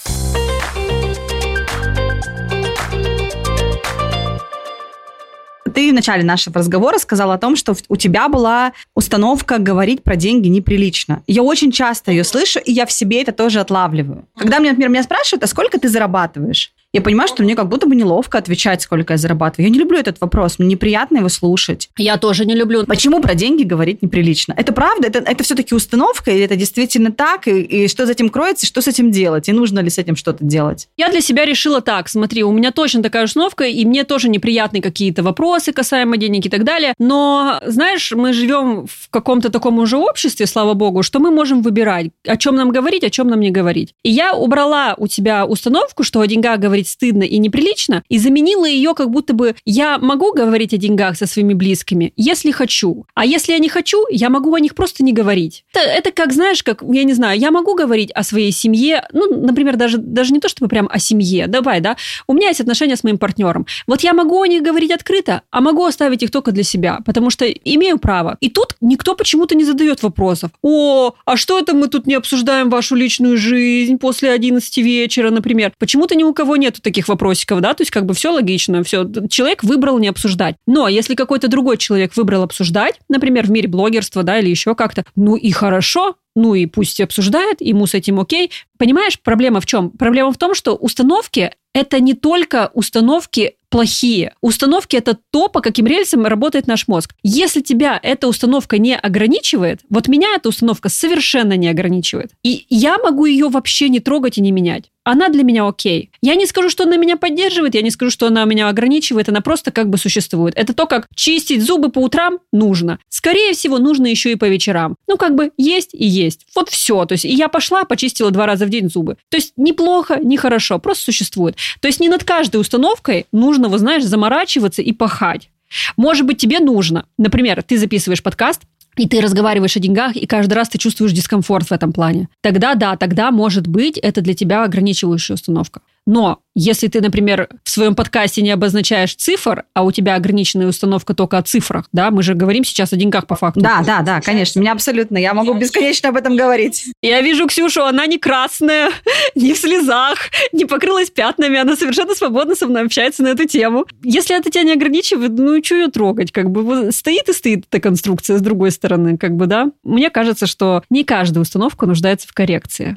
ты в начале нашего разговора сказала о том, что у тебя была установка говорить про деньги неприлично. Я очень часто ее слышу, и я в себе это тоже отлавливаю. Когда мне, например, меня спрашивают, а сколько ты зарабатываешь? Я понимаю, что мне как будто бы неловко отвечать, сколько я зарабатываю. Я не люблю этот вопрос, мне неприятно его слушать. Я тоже не люблю. Почему про деньги говорить неприлично? Это правда? Это, это все-таки установка? Или это действительно так? И, и что за этим кроется? Что с этим делать? И нужно ли с этим что-то делать? Я для себя решила так. Смотри, у меня точно такая установка, и мне тоже неприятны какие-то вопросы касаемо денег и так далее. Но, знаешь, мы живем в каком-то таком уже обществе, слава богу, что мы можем выбирать, о чем нам говорить, о чем нам не говорить. И я убрала у тебя установку, что о деньгах говорить говорить стыдно и неприлично, и заменила ее как будто бы я могу говорить о деньгах со своими близкими, если хочу. А если я не хочу, я могу о них просто не говорить. Это, это как, знаешь, как, я не знаю, я могу говорить о своей семье, ну, например, даже, даже не то, чтобы прям о семье, давай, да, у меня есть отношения с моим партнером. Вот я могу о них говорить открыто, а могу оставить их только для себя, потому что имею право. И тут никто почему-то не задает вопросов. О, а что это мы тут не обсуждаем вашу личную жизнь после 11 вечера, например? Почему-то ни у кого нет нету таких вопросиков, да, то есть как бы все логично, все. Человек выбрал не обсуждать. Но если какой-то другой человек выбрал обсуждать, например, в мире блогерства, да, или еще как-то, ну и хорошо, ну и пусть обсуждает, ему с этим окей. Понимаешь, проблема в чем? Проблема в том, что установки – это не только установки плохие. Установки – это то, по каким рельсам работает наш мозг. Если тебя эта установка не ограничивает, вот меня эта установка совершенно не ограничивает. И я могу ее вообще не трогать и не менять она для меня окей. Я не скажу, что она меня поддерживает, я не скажу, что она меня ограничивает, она просто как бы существует. Это то, как чистить зубы по утрам нужно. Скорее всего, нужно еще и по вечерам. Ну, как бы есть и есть. Вот все. То есть и я пошла, почистила два раза в день зубы. То есть неплохо, не хорошо, просто существует. То есть не над каждой установкой нужно, вы знаешь, заморачиваться и пахать. Может быть, тебе нужно. Например, ты записываешь подкаст, и ты разговариваешь о деньгах, и каждый раз ты чувствуешь дискомфорт в этом плане. Тогда да, тогда может быть это для тебя ограничивающая установка. Но если ты, например, в своем подкасте не обозначаешь цифр, а у тебя ограниченная установка только о цифрах, да, мы же говорим сейчас о деньгах по факту. Да, да, да, конечно, меня абсолютно, я могу бесконечно об этом говорить. Я вижу Ксюшу, она не красная, не в слезах, не покрылась пятнами, она совершенно свободно со мной общается на эту тему. Если это тебя не ограничивает, ну, что ее трогать, как бы стоит и стоит эта конструкция с другой стороны, как бы, да. Мне кажется, что не каждая установка нуждается в коррекции.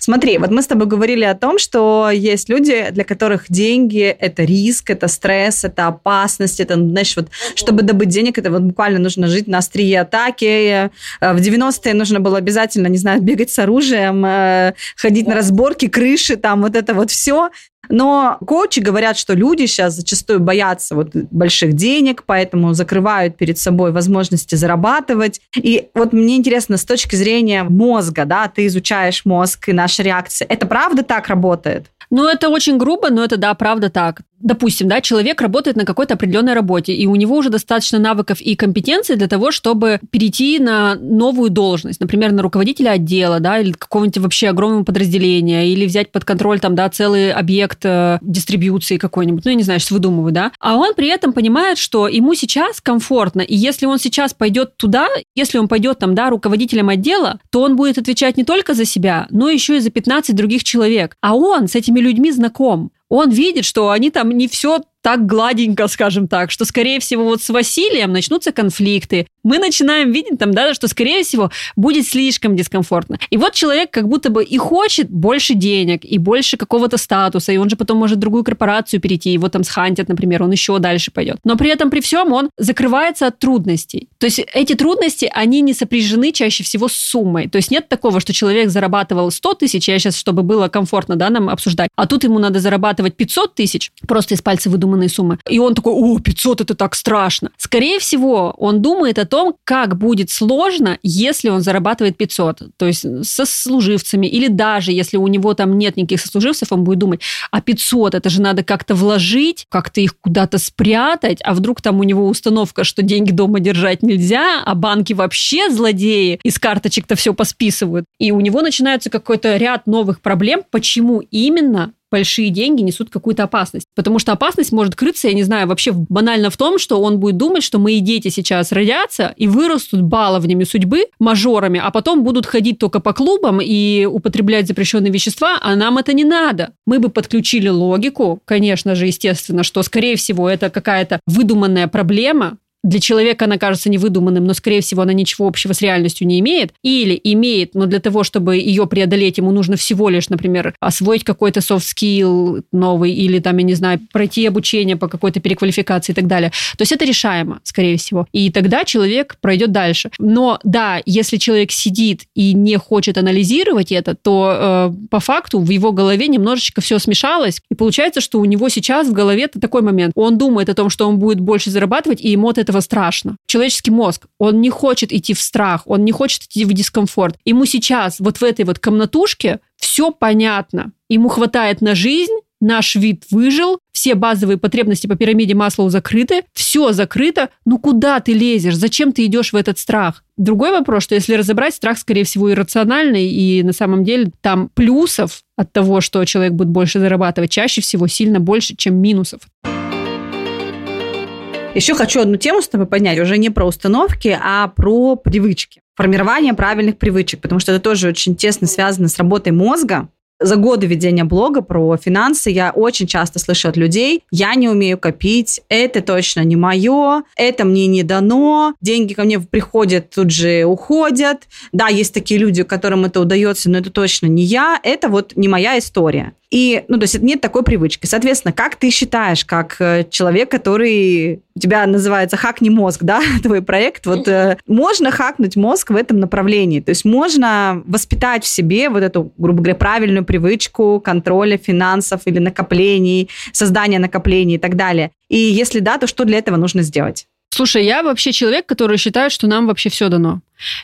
Смотри, вот мы с тобой говорили о том, что есть люди, для которых деньги – это риск, это стресс, это опасность, это, знаешь, вот, чтобы добыть денег, это вот буквально нужно жить на острие атаки. Э, в 90-е нужно было обязательно, не знаю, бегать с оружием, э, ходить на разборки, крыши, там вот это вот все. Но коучи говорят, что люди сейчас зачастую боятся вот больших денег, поэтому закрывают перед собой возможности зарабатывать. И вот мне интересно, с точки зрения мозга, да, ты изучаешь мозг и наши реакции, это правда так работает? Ну, это очень грубо, но это, да, правда так допустим, да, человек работает на какой-то определенной работе, и у него уже достаточно навыков и компетенций для того, чтобы перейти на новую должность, например, на руководителя отдела, да, или какого-нибудь вообще огромного подразделения, или взять под контроль там, да, целый объект э, дистрибьюции какой-нибудь, ну, я не знаю, что выдумываю, да, а он при этом понимает, что ему сейчас комфортно, и если он сейчас пойдет туда, если он пойдет там, да, руководителем отдела, то он будет отвечать не только за себя, но еще и за 15 других человек, а он с этими людьми знаком он видит, что они там не все так гладенько, скажем так, что, скорее всего, вот с Василием начнутся конфликты. Мы начинаем видеть там, да, что, скорее всего, будет слишком дискомфортно. И вот человек как будто бы и хочет больше денег, и больше какого-то статуса, и он же потом может в другую корпорацию перейти, его там схантят, например, он еще дальше пойдет. Но при этом, при всем, он закрывается от трудностей. То есть эти трудности, они не сопряжены чаще всего с суммой. То есть нет такого, что человек зарабатывал 100 тысяч, я сейчас, чтобы было комфортно, да, нам обсуждать, а тут ему надо зарабатывать 500 тысяч, просто из пальца выдумать выдуманные суммы. И он такой, о, 500 это так страшно. Скорее всего, он думает о том, как будет сложно, если он зарабатывает 500. То есть со служивцами, или даже если у него там нет никаких сослуживцев, он будет думать, а 500 это же надо как-то вложить, как-то их куда-то спрятать, а вдруг там у него установка, что деньги дома держать нельзя, а банки вообще злодеи, из карточек-то все посписывают. И у него начинается какой-то ряд новых проблем, почему именно большие деньги несут какую-то опасность. Потому что опасность может крыться, я не знаю, вообще банально в том, что он будет думать, что мои дети сейчас родятся и вырастут баловнями судьбы, мажорами, а потом будут ходить только по клубам и употреблять запрещенные вещества, а нам это не надо. Мы бы подключили логику, конечно же, естественно, что, скорее всего, это какая-то выдуманная проблема, для человека она кажется невыдуманным, но, скорее всего, она ничего общего с реальностью не имеет, или имеет, но для того, чтобы ее преодолеть, ему нужно всего лишь, например, освоить какой-то soft skill новый, или там, я не знаю, пройти обучение по какой-то переквалификации и так далее. То есть это решаемо, скорее всего. И тогда человек пройдет дальше. Но да, если человек сидит и не хочет анализировать это, то э, по факту в его голове немножечко все смешалось, и получается, что у него сейчас в голове такой момент. Он думает о том, что он будет больше зарабатывать, и ему от этого этого страшно. Человеческий мозг, он не хочет идти в страх, он не хочет идти в дискомфорт. Ему сейчас вот в этой вот комнатушке все понятно. Ему хватает на жизнь, наш вид выжил, все базовые потребности по пирамиде Маслоу закрыты, все закрыто, ну куда ты лезешь, зачем ты идешь в этот страх? Другой вопрос, что если разобрать, страх, скорее всего, иррациональный, и на самом деле там плюсов от того, что человек будет больше зарабатывать, чаще всего сильно больше, чем минусов. Еще хочу одну тему с тобой поднять, уже не про установки, а про привычки. Формирование правильных привычек, потому что это тоже очень тесно связано с работой мозга. За годы ведения блога про финансы я очень часто слышу от людей, я не умею копить, это точно не мое, это мне не дано, деньги ко мне приходят, тут же уходят. Да, есть такие люди, которым это удается, но это точно не я, это вот не моя история. И, ну, то есть нет такой привычки. Соответственно, как ты считаешь, как э, человек, который у тебя называется «Хакни мозг», да, твой проект, вот э, можно хакнуть мозг в этом направлении? То есть можно воспитать в себе вот эту, грубо говоря, правильную привычку контроля финансов или накоплений, создания накоплений и так далее? И если да, то что для этого нужно сделать? Слушай, я вообще человек, который считает, что нам вообще все дано.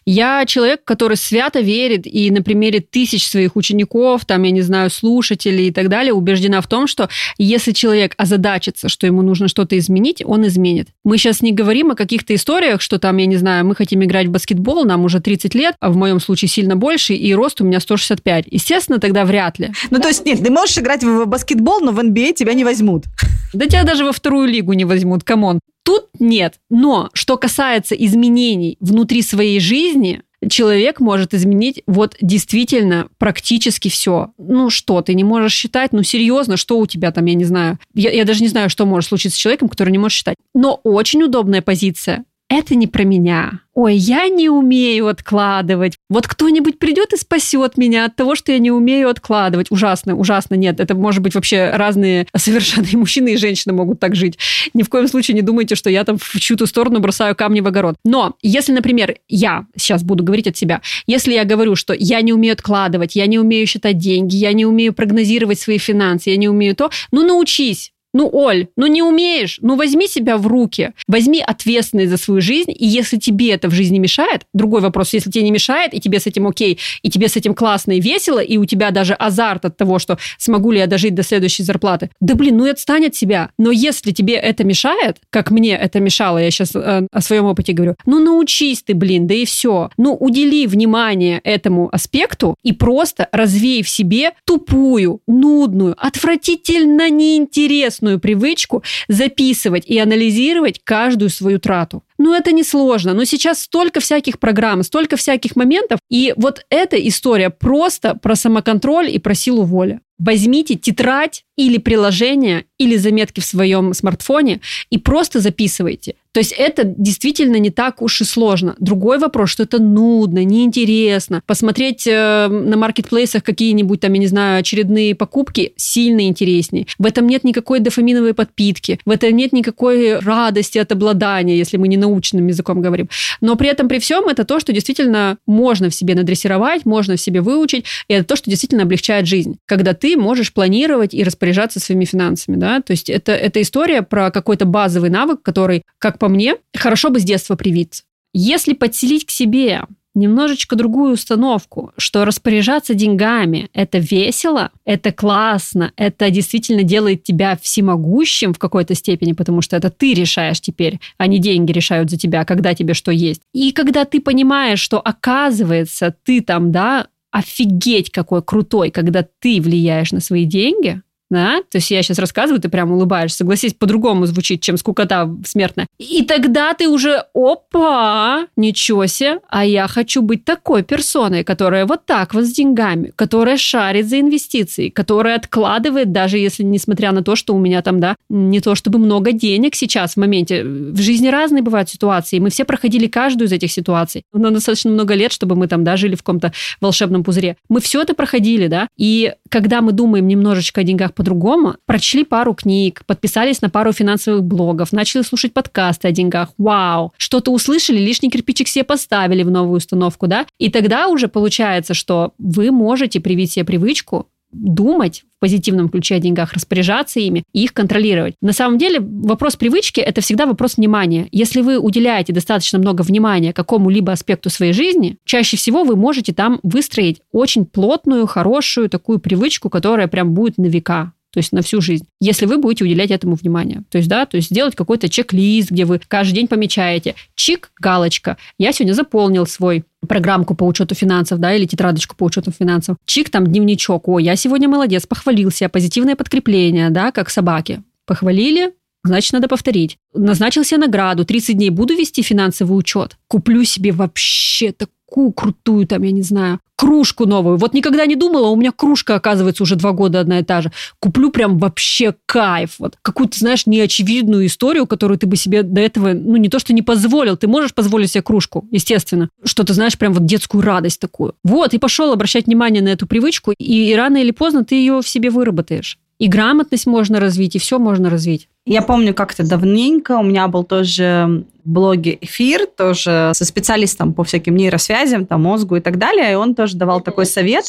Я человек, который свято верит и на примере тысяч своих учеников, там, я не знаю, слушателей и так далее, убеждена в том, что если человек озадачится, что ему нужно что-то изменить, он изменит. Мы сейчас не говорим о каких-то историях, что там, я не знаю, мы хотим играть в баскетбол, нам уже 30 лет, а в моем случае сильно больше, и рост у меня 165. Естественно, тогда вряд ли. Ну, то есть, нет, ты можешь играть в баскетбол, но в NBA а тебя не возьмут. Да тебя даже во вторую лигу не возьмут, come on. Тут нет. Но что касается изменений внутри своей жизни, человек может изменить вот действительно практически все. Ну что, ты не можешь считать? Ну серьезно, что у тебя там, я не знаю. Я, я даже не знаю, что может случиться с человеком, который не может считать. Но очень удобная позиция это не про меня. Ой, я не умею откладывать. Вот кто-нибудь придет и спасет меня от того, что я не умею откладывать. Ужасно, ужасно. Нет, это может быть вообще разные совершенно и мужчины, и женщины могут так жить. Ни в коем случае не думайте, что я там в чью-то сторону бросаю камни в огород. Но если, например, я сейчас буду говорить от себя, если я говорю, что я не умею откладывать, я не умею считать деньги, я не умею прогнозировать свои финансы, я не умею то, ну научись. Ну, Оль, ну не умеешь, ну возьми себя в руки, возьми ответственность за свою жизнь, и если тебе это в жизни мешает, другой вопрос, если тебе не мешает, и тебе с этим окей, и тебе с этим классно и весело, и у тебя даже азарт от того, что смогу ли я дожить до следующей зарплаты, да блин, ну и отстань от себя. Но если тебе это мешает, как мне это мешало, я сейчас э, о своем опыте говорю, ну научись ты, блин, да и все. Ну удели внимание этому аспекту и просто развей в себе тупую, нудную, отвратительно неинтересную интересную привычку записывать и анализировать каждую свою трату. Ну, это несложно. Но сейчас столько всяких программ, столько всяких моментов. И вот эта история просто про самоконтроль и про силу воли. Возьмите тетрадь или приложение, или заметки в своем смартфоне и просто записывайте. То есть это действительно не так уж и сложно. Другой вопрос, что это нудно, неинтересно. Посмотреть э, на маркетплейсах какие-нибудь там, я не знаю, очередные покупки сильно интереснее. В этом нет никакой дофаминовой подпитки, в этом нет никакой радости от обладания, если мы не научным языком говорим. Но при этом, при всем, это то, что действительно можно в себе надрессировать, можно в себе выучить, и это то, что действительно облегчает жизнь. Когда ты можешь планировать и распоряжаться своими финансами, да, то есть это, это история про какой-то базовый навык, который, как по мне, хорошо бы с детства привиться. Если подселить к себе немножечко другую установку, что распоряжаться деньгами – это весело, это классно, это действительно делает тебя всемогущим в какой-то степени, потому что это ты решаешь теперь, а не деньги решают за тебя, когда тебе что есть. И когда ты понимаешь, что оказывается ты там, да, офигеть какой крутой, когда ты влияешь на свои деньги, да, то есть я сейчас рассказываю, ты прям улыбаешься, согласись, по-другому звучит, чем скукота смертная. И тогда ты уже, опа, ничего себе, а я хочу быть такой персоной, которая вот так вот с деньгами, которая шарит за инвестиции, которая откладывает, даже если, несмотря на то, что у меня там, да, не то чтобы много денег сейчас в моменте, в жизни разные бывают ситуации, мы все проходили каждую из этих ситуаций, но достаточно много лет, чтобы мы там, да, жили в каком-то волшебном пузыре. Мы все это проходили, да, и когда мы думаем немножечко о деньгах по-другому, прочли пару книг, подписались на пару финансовых блогов, начали слушать подкасты о деньгах. Вау! Что-то услышали, лишний кирпичик себе поставили в новую установку, да? И тогда уже получается, что вы можете привить себе привычку думать в позитивном ключе о деньгах, распоряжаться ими и их контролировать. На самом деле вопрос привычки – это всегда вопрос внимания. Если вы уделяете достаточно много внимания какому-либо аспекту своей жизни, чаще всего вы можете там выстроить очень плотную, хорошую такую привычку, которая прям будет на века то есть на всю жизнь, если вы будете уделять этому внимание. То есть, да, то есть сделать какой-то чек-лист, где вы каждый день помечаете, чик, галочка, я сегодня заполнил свой программку по учету финансов, да, или тетрадочку по учету финансов. Чик, там, дневничок, о, я сегодня молодец, похвалился, позитивное подкрепление, да, как собаки. Похвалили, значит, надо повторить. Назначил себе награду, 30 дней буду вести финансовый учет. Куплю себе вообще такую крутую, там, я не знаю, кружку новую. Вот никогда не думала, у меня кружка, оказывается, уже два года одна и та же. Куплю прям вообще кайф. Вот какую-то, знаешь, неочевидную историю, которую ты бы себе до этого, ну, не то, что не позволил. Ты можешь позволить себе кружку, естественно. Что ты знаешь, прям вот детскую радость такую. Вот, и пошел обращать внимание на эту привычку, и рано или поздно ты ее в себе выработаешь. И грамотность можно развить, и все можно развить. Я помню, как-то давненько у меня был тоже в блоге эфир, тоже со специалистом по всяким нейросвязям, там, мозгу и так далее, и он тоже давал такой совет,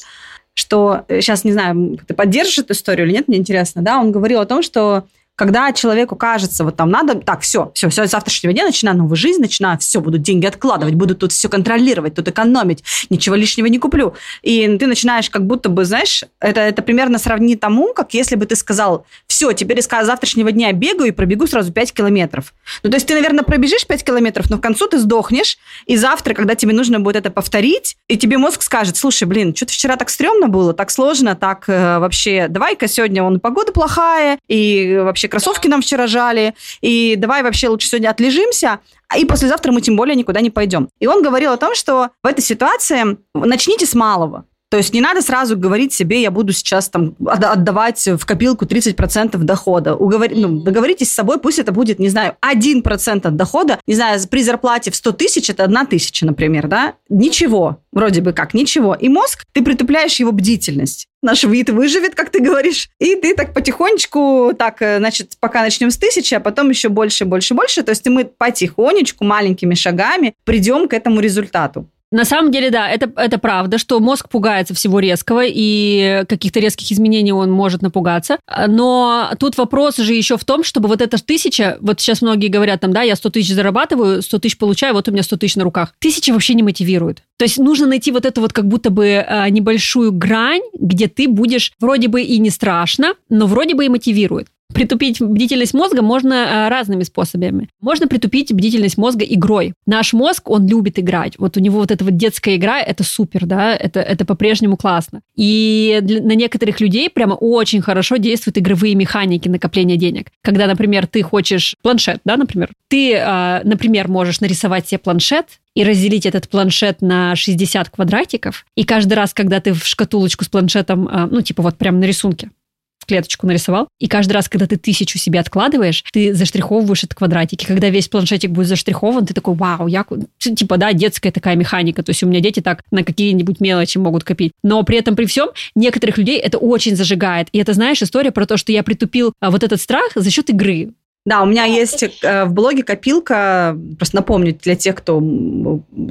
что, сейчас не знаю, ты поддержишь эту историю или нет, мне интересно, да, он говорил о том, что когда человеку кажется, вот там надо, так, все, все, все, с завтрашнего дня начинаю новую жизнь, начинаю, все, буду деньги откладывать, буду тут все контролировать, тут экономить, ничего лишнего не куплю. И ты начинаешь как будто бы, знаешь, это, это примерно сравни тому, как если бы ты сказал, все, теперь с завтрашнего дня бегаю и пробегу сразу 5 километров. Ну, то есть ты, наверное, пробежишь 5 километров, но в концу ты сдохнешь, и завтра, когда тебе нужно будет это повторить, и тебе мозг скажет, слушай, блин, что-то вчера так стрёмно было, так сложно, так э, вообще, давай-ка сегодня, вон, погода плохая, и вообще кроссовки нам вчера жали, и давай вообще лучше сегодня отлежимся, и послезавтра мы тем более никуда не пойдем. И он говорил о том, что в этой ситуации начните с малого. То есть не надо сразу говорить себе, я буду сейчас там отдавать в копилку 30% дохода. Уговор... Ну, договоритесь с собой, пусть это будет, не знаю, 1% от дохода. Не знаю, при зарплате в 100 тысяч это 1 тысяча, например, да? Ничего, вроде бы как, ничего. И мозг, ты притупляешь его бдительность наш вид выживет, как ты говоришь. И ты так потихонечку, так, э, значит, пока начнем с тысячи, а потом еще больше, больше, больше. То есть мы потихонечку, маленькими шагами придем к этому результату. На самом деле, да, это, это правда, что мозг пугается всего резкого, и каких-то резких изменений он может напугаться. Но тут вопрос же еще в том, чтобы вот эта тысяча, вот сейчас многие говорят там, да, я 100 тысяч зарабатываю, 100 тысяч получаю, вот у меня 100 тысяч на руках. Тысяча вообще не мотивирует. То есть нужно найти вот эту вот как будто бы э, небольшую грань, где ты будешь вроде бы и не страшно, но вроде бы и мотивирует. Притупить бдительность мозга можно э, разными способами. Можно притупить бдительность мозга игрой. Наш мозг, он любит играть. Вот у него вот эта вот детская игра, это супер, да, это, это по-прежнему классно. И для, на некоторых людей прямо очень хорошо действуют игровые механики накопления денег. Когда, например, ты хочешь планшет, да, например, ты, э, например, можешь нарисовать себе планшет, и разделить этот планшет на 60 квадратиков. И каждый раз, когда ты в шкатулочку с планшетом, э, ну, типа вот прям на рисунке, клеточку нарисовал, и каждый раз, когда ты тысячу себе откладываешь, ты заштриховываешь этот квадратик. И когда весь планшетик будет заштрихован, ты такой, вау, я... Типа, да, детская такая механика. То есть у меня дети так на какие-нибудь мелочи могут копить. Но при этом, при всем, некоторых людей это очень зажигает. И это, знаешь, история про то, что я притупил а, вот этот страх за счет игры. Да, у меня есть э, в блоге копилка, просто напомню для тех, кто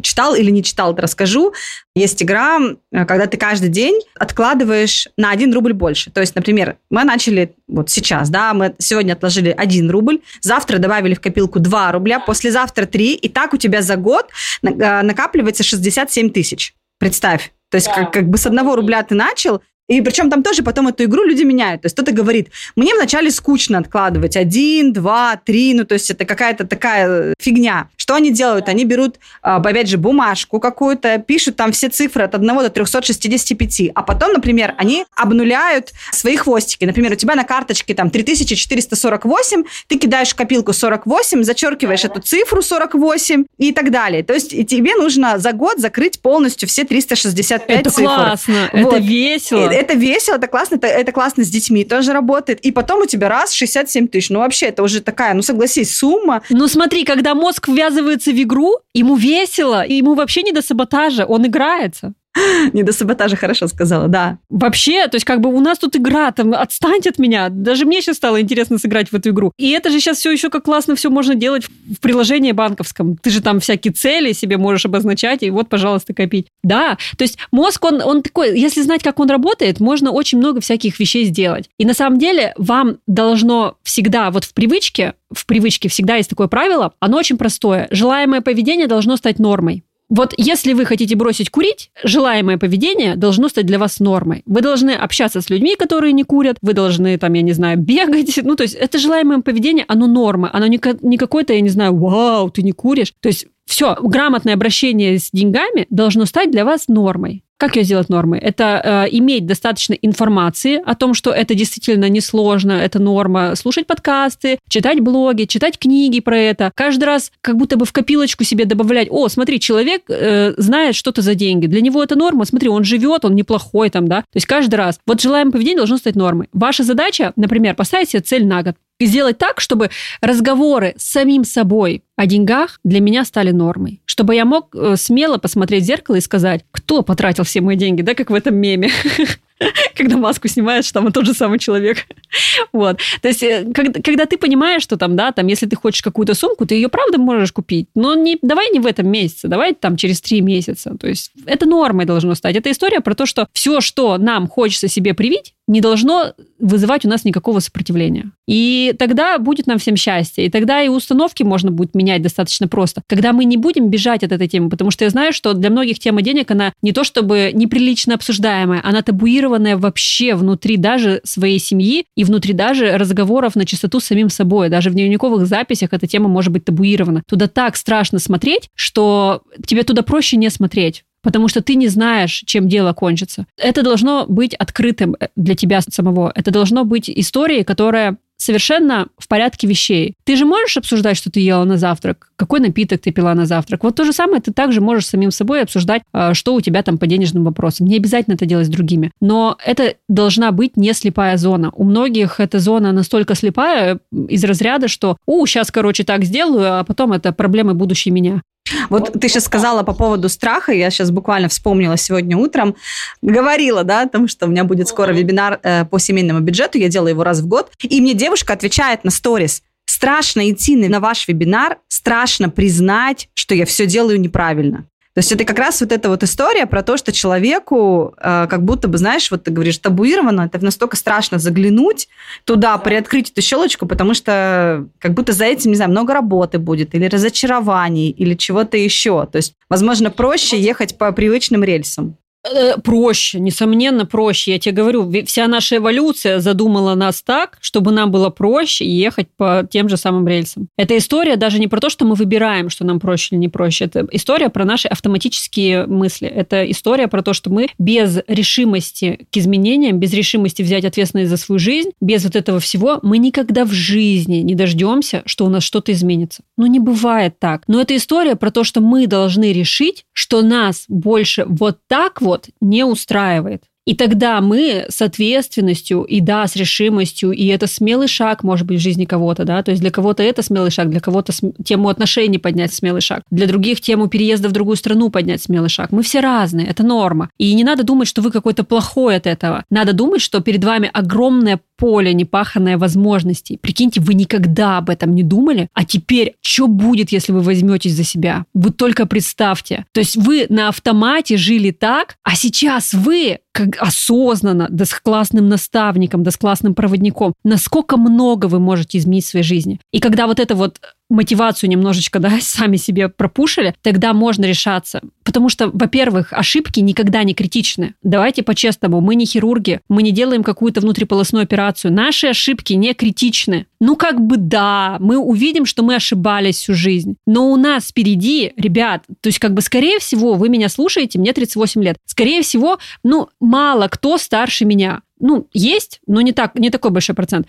читал или не читал, расскажу. Есть игра, э, когда ты каждый день откладываешь на 1 рубль больше. То есть, например, мы начали вот сейчас, да, мы сегодня отложили 1 рубль, завтра добавили в копилку 2 рубля, послезавтра 3, и так у тебя за год э, накапливается 67 тысяч. Представь. То есть, да. как, как бы с одного рубля ты начал, и причем там тоже потом эту игру люди меняют. То есть кто-то говорит, мне вначале скучно откладывать один, два, три, ну то есть это какая-то такая фигня. Что они делают? Они берут, а, опять же, бумажку какую-то, пишут там все цифры от 1 до 365, а потом, например, они обнуляют свои хвостики. Например, у тебя на карточке там 3448, ты кидаешь в копилку 48, зачеркиваешь эту цифру 48 и так далее. То есть тебе нужно за год закрыть полностью все 365 это цифр. Это классно, вот. это весело это весело, это классно, это, это классно с детьми тоже работает. И потом у тебя раз 67 тысяч. Ну, вообще, это уже такая, ну, согласись, сумма. Ну, смотри, когда мозг ввязывается в игру, ему весело, ему вообще не до саботажа, он играется. Не до саботажа хорошо сказала, да. Вообще, то есть как бы у нас тут игра, там, отстаньте от меня. Даже мне сейчас стало интересно сыграть в эту игру. И это же сейчас все еще как классно все можно делать в приложении банковском. Ты же там всякие цели себе можешь обозначать, и вот, пожалуйста, копить. Да, то есть мозг, он, он такой, если знать, как он работает, можно очень много всяких вещей сделать. И на самом деле вам должно всегда, вот в привычке, в привычке всегда есть такое правило, оно очень простое. Желаемое поведение должно стать нормой. Вот если вы хотите бросить курить, желаемое поведение должно стать для вас нормой. Вы должны общаться с людьми, которые не курят, вы должны, там, я не знаю, бегать. Ну, то есть это желаемое поведение, оно норма, оно не, не какое-то, я не знаю, вау, ты не куришь. То есть все, грамотное обращение с деньгами должно стать для вас нормой. Как ее сделать нормой? Это э, иметь достаточно информации о том, что это действительно несложно, это норма. Слушать подкасты, читать блоги, читать книги про это. Каждый раз как будто бы в копилочку себе добавлять, о, смотри, человек э, знает что-то за деньги. Для него это норма, смотри, он живет, он неплохой там, да. То есть каждый раз. Вот желаемое поведение должно стать нормой. Ваша задача, например, поставить себе цель на год сделать так, чтобы разговоры с самим собой о деньгах для меня стали нормой. Чтобы я мог э, смело посмотреть в зеркало и сказать, кто потратил все мои деньги, да, как в этом меме. когда маску снимаешь, там он тот же самый человек. вот. То есть, когда, э, когда ты понимаешь, что там, да, там, если ты хочешь какую-то сумку, ты ее правда можешь купить, но не, давай не в этом месяце, давай там через три месяца. То есть, это нормой должно стать. Это история про то, что все, что нам хочется себе привить, не должно вызывать у нас никакого сопротивления. И тогда будет нам всем счастье. И тогда и установки можно будет менять достаточно просто. Когда мы не будем бежать от этой темы, потому что я знаю, что для многих тема денег, она не то чтобы неприлично обсуждаемая, она табуированная вообще внутри даже своей семьи и внутри даже разговоров на чистоту с самим собой. Даже в дневниковых записях эта тема может быть табуирована. Туда так страшно смотреть, что тебе туда проще не смотреть потому что ты не знаешь, чем дело кончится. Это должно быть открытым э, для тебя самого. Это должно быть историей, которая совершенно в порядке вещей. Ты же можешь обсуждать, что ты ела на завтрак, какой напиток ты пила на завтрак. Вот то же самое ты также можешь самим собой обсуждать, а, что у тебя там по денежным вопросам. Не обязательно это делать с другими. Но это должна быть не слепая зона. У многих эта зона настолько слепая из разряда, что «У, сейчас, короче, так сделаю, а потом это проблемы будущей меня». Вот ты сейчас сказала по поводу страха, я сейчас буквально вспомнила сегодня утром, говорила, да, о том, что у меня будет скоро вебинар э, по семейному бюджету, я делаю его раз в год, и мне девушка отвечает на сторис, страшно идти на ваш вебинар, страшно признать, что я все делаю неправильно. То есть это как раз вот эта вот история про то, что человеку э, как будто бы, знаешь, вот ты говоришь, табуировано, это настолько страшно заглянуть туда, приоткрыть эту щелочку, потому что как будто за этим, не знаю, много работы будет, или разочарований, или чего-то еще. То есть, возможно, проще ехать по привычным рельсам. Э, проще, несомненно, проще. Я тебе говорю, вся наша эволюция задумала нас так, чтобы нам было проще ехать по тем же самым рельсам. Эта история даже не про то, что мы выбираем, что нам проще или не проще. Это история про наши автоматические мысли. Это история про то, что мы без решимости к изменениям, без решимости взять ответственность за свою жизнь, без вот этого всего, мы никогда в жизни не дождемся, что у нас что-то изменится. Ну, не бывает так. Но это история про то, что мы должны решить, что нас больше вот так вот не устраивает. И тогда мы с ответственностью и да, с решимостью, и это смелый шаг, может быть, в жизни кого-то, да, то есть для кого-то это смелый шаг, для кого-то тему отношений поднять смелый шаг, для других тему переезда в другую страну поднять смелый шаг. Мы все разные, это норма. И не надо думать, что вы какой-то плохой от этого. Надо думать, что перед вами огромное поле непаханное возможностей. Прикиньте, вы никогда об этом не думали, а теперь что будет, если вы возьметесь за себя? Вы только представьте. То есть вы на автомате жили так, а сейчас вы как осознанно, да с классным наставником, да с классным проводником, насколько много вы можете изменить в своей жизни. И когда вот это вот мотивацию немножечко, да, сами себе пропушили, тогда можно решаться. Потому что, во-первых, ошибки никогда не критичны. Давайте по-честному, мы не хирурги, мы не делаем какую-то внутриполосную операцию. Наши ошибки не критичны. Ну, как бы да, мы увидим, что мы ошибались всю жизнь. Но у нас впереди, ребят, то есть как бы скорее всего, вы меня слушаете, мне 38 лет. Скорее всего, ну, мало кто старше меня. Ну, есть, но не, так, не такой большой процент.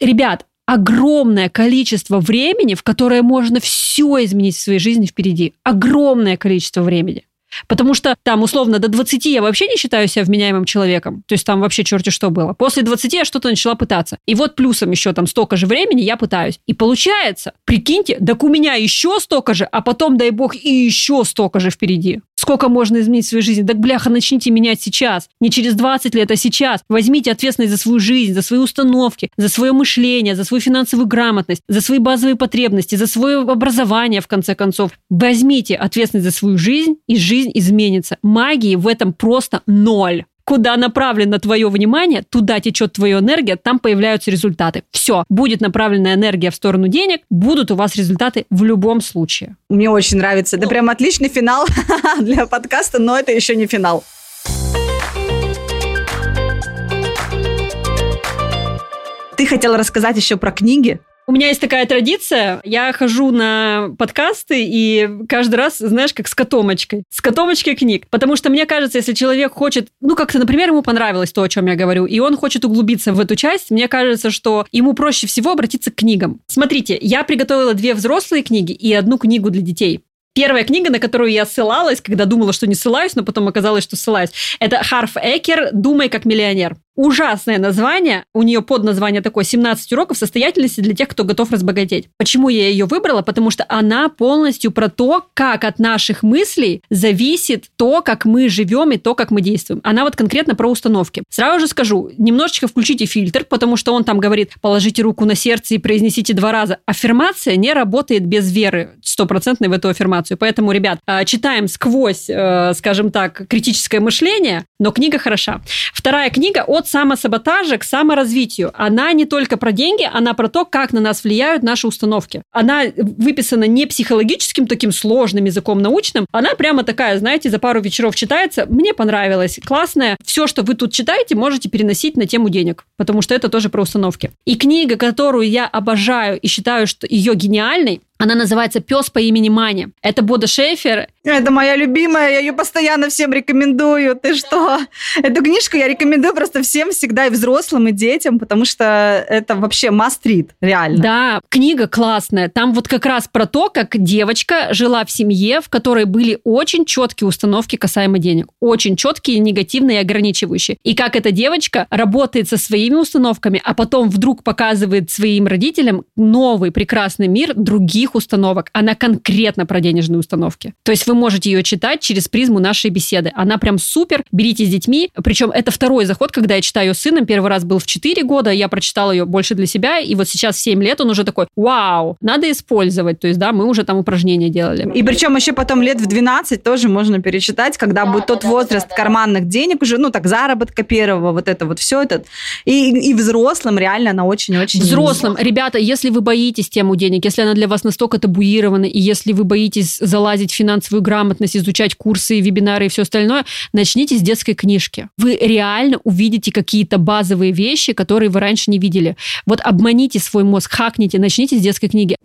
Ребят, огромное количество времени, в которое можно все изменить в своей жизни впереди. Огромное количество времени. Потому что там, условно, до 20 я вообще не считаю себя вменяемым человеком. То есть там вообще черти что было. После 20 я что-то начала пытаться. И вот плюсом еще там столько же времени я пытаюсь. И получается, прикиньте, так у меня еще столько же, а потом, дай бог, и еще столько же впереди. Сколько можно изменить в своей жизни? Так, бляха, начните менять сейчас. Не через 20 лет, а сейчас. Возьмите ответственность за свою жизнь, за свои установки, за свое мышление, за свою финансовую грамотность, за свои базовые потребности, за свое образование, в конце концов. Возьмите ответственность за свою жизнь, и жизнь изменится. Магии в этом просто ноль куда направлено твое внимание, туда течет твоя энергия, там появляются результаты. Все, будет направлена энергия в сторону денег, будут у вас результаты в любом случае. Мне очень нравится. Это прям отличный финал для подкаста, но это еще не финал. Ты хотела рассказать еще про книги? У меня есть такая традиция. Я хожу на подкасты и каждый раз, знаешь, как с котомочкой. С котомочкой книг. Потому что мне кажется, если человек хочет, ну, как-то, например, ему понравилось то, о чем я говорю, и он хочет углубиться в эту часть, мне кажется, что ему проще всего обратиться к книгам. Смотрите, я приготовила две взрослые книги и одну книгу для детей. Первая книга, на которую я ссылалась, когда думала, что не ссылаюсь, но потом оказалось, что ссылаюсь, это Харф Экер «Думай как миллионер». Ужасное название. У нее под название такое 17 уроков состоятельности для тех, кто готов разбогатеть. Почему я ее выбрала? Потому что она полностью про то, как от наших мыслей зависит то, как мы живем и то, как мы действуем. Она вот конкретно про установки. Сразу же скажу, немножечко включите фильтр, потому что он там говорит, положите руку на сердце и произнесите два раза. Аффирмация не работает без веры стопроцентной в эту аффирмацию. Поэтому, ребят, а, читаем сквозь, э, скажем так, критическое мышление, но книга хороша. Вторая книга от самосаботажа к саморазвитию. Она не только про деньги, она про то, как на нас влияют наши установки. Она выписана не психологическим таким сложным языком научным, она прямо такая, знаете, за пару вечеров читается. Мне понравилось, классная. Все, что вы тут читаете, можете переносить на тему денег, потому что это тоже про установки. И книга, которую я обожаю и считаю, что ее гениальной, Она называется «Пес по имени Мани». Это Бода Шефер. Это моя любимая, я ее постоянно всем рекомендую. Ты что? Эту книжку я рекомендую просто всем всегда, и взрослым, и детям, потому что это вообще read, реально. Да, книга классная. Там вот как раз про то, как девочка жила в семье, в которой были очень четкие установки касаемо денег. Очень четкие, негативные и ограничивающие. И как эта девочка работает со своими установками, а потом вдруг показывает своим родителям новый прекрасный мир других установок. Она конкретно про денежные установки. То есть вы можете ее читать через призму нашей беседы. Она прям супер. Берите с детьми. Причем это второй заход, когда я читаю ее сыном. Первый раз был в 4 года, я прочитала ее больше для себя. И вот сейчас в 7 лет он уже такой, вау, надо использовать. То есть, да, мы уже там упражнения делали. И причем еще потом лет в 12 тоже можно перечитать, когда будет тот возраст карманных денег уже, ну так, заработка первого, вот это вот все это. И, и взрослым реально она очень-очень... Взрослым. Ребята, если вы боитесь тему денег, если она для вас настолько табуирована, и если вы боитесь залазить в финансовую грамотность, изучать курсы, вебинары и все остальное, начните с детской книжки. Вы реально увидите какие-то базовые вещи, которые вы раньше не видели. Вот обманите свой мозг, хакните, начните с детской книги.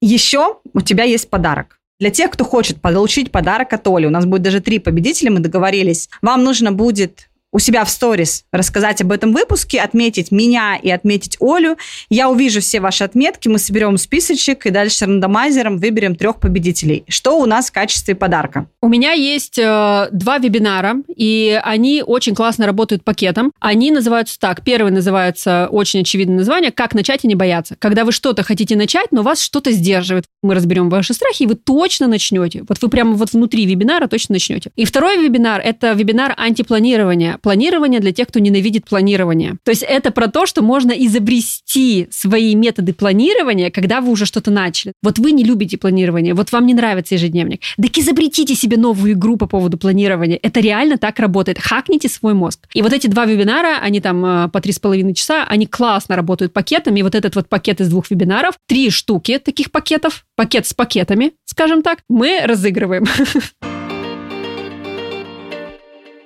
Еще у тебя есть подарок. Для тех, кто хочет получить подарок от Оли, у нас будет даже три победителя, мы договорились. Вам нужно будет у себя в сторис рассказать об этом выпуске, отметить меня и отметить Олю. Я увижу все ваши отметки, мы соберем списочек и дальше рандомайзером выберем трех победителей. Что у нас в качестве подарка? У меня есть э, два вебинара, и они очень классно работают пакетом. Они называются так. Первый называется очень очевидное название «Как начать и не бояться». Когда вы что-то хотите начать, но вас что-то сдерживает. Мы разберем ваши страхи, и вы точно начнете. Вот вы прямо вот внутри вебинара точно начнете. И второй вебинар – это вебинар антипланирования планирование для тех, кто ненавидит планирование. То есть это про то, что можно изобрести свои методы планирования, когда вы уже что-то начали. Вот вы не любите планирование, вот вам не нравится ежедневник. Так изобретите себе новую игру по поводу планирования. Это реально так работает. Хакните свой мозг. И вот эти два вебинара, они там э, по три с половиной часа, они классно работают пакетами. И вот этот вот пакет из двух вебинаров, три штуки таких пакетов, пакет с пакетами, скажем так, мы разыгрываем.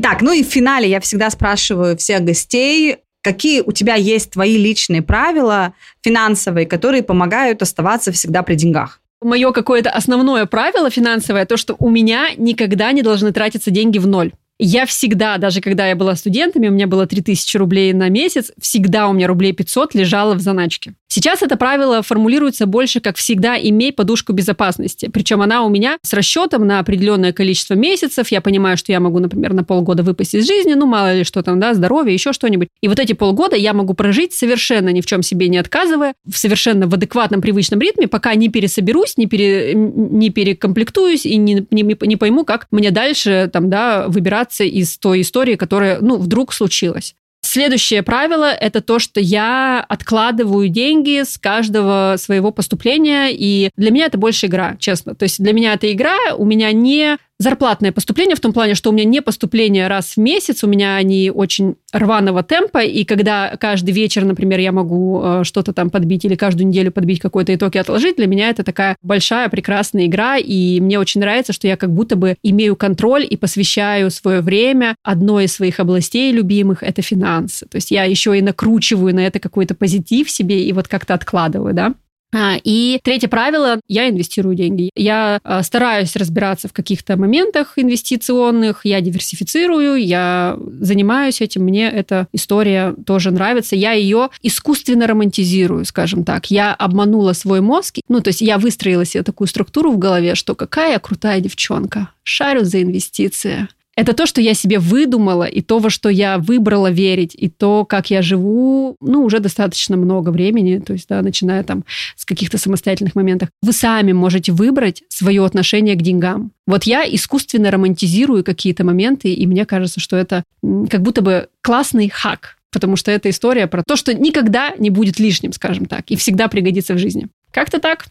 Так, ну и в финале я всегда спрашиваю всех гостей, какие у тебя есть твои личные правила финансовые, которые помогают оставаться всегда при деньгах? Мое какое-то основное правило финансовое, то, что у меня никогда не должны тратиться деньги в ноль. Я всегда, даже когда я была студентами, у меня было 3000 рублей на месяц, всегда у меня рублей 500 лежало в заначке. Сейчас это правило формулируется больше как всегда имей подушку безопасности. Причем она у меня с расчетом на определенное количество месяцев. Я понимаю, что я могу, например, на полгода выпасть из жизни, ну мало ли что там, да, здоровье, еще что-нибудь. И вот эти полгода я могу прожить совершенно ни в чем себе не отказывая, в совершенно в адекватном привычном ритме, пока не пересоберусь, не, пере, не перекомплектуюсь и не, не, не пойму, как мне дальше там, да, выбираться из той истории, которая, ну, вдруг случилась. Следующее правило – это то, что я откладываю деньги с каждого своего поступления, и для меня это больше игра, честно. То есть для меня это игра, у меня не зарплатное поступление в том плане, что у меня не поступление раз в месяц, у меня они очень рваного темпа, и когда каждый вечер, например, я могу э, что-то там подбить или каждую неделю подбить какой-то итог и отложить, для меня это такая большая прекрасная игра, и мне очень нравится, что я как будто бы имею контроль и посвящаю свое время одной из своих областей любимых – это финансы. То есть я еще и накручиваю на это какой-то позитив себе и вот как-то откладываю, да. А, и третье правило, я инвестирую деньги. Я а, стараюсь разбираться в каких-то моментах инвестиционных, я диверсифицирую, я занимаюсь этим, мне эта история тоже нравится. Я ее искусственно романтизирую, скажем так. Я обманула свой мозг, ну, то есть я выстроила себе такую структуру в голове, что какая крутая девчонка, шарю за инвестиции это то, что я себе выдумала, и то, во что я выбрала верить, и то, как я живу, ну, уже достаточно много времени, то есть, да, начиная там с каких-то самостоятельных моментов. Вы сами можете выбрать свое отношение к деньгам. Вот я искусственно романтизирую какие-то моменты, и мне кажется, что это как будто бы классный хак, потому что это история про то, что никогда не будет лишним, скажем так, и всегда пригодится в жизни. Как-то так.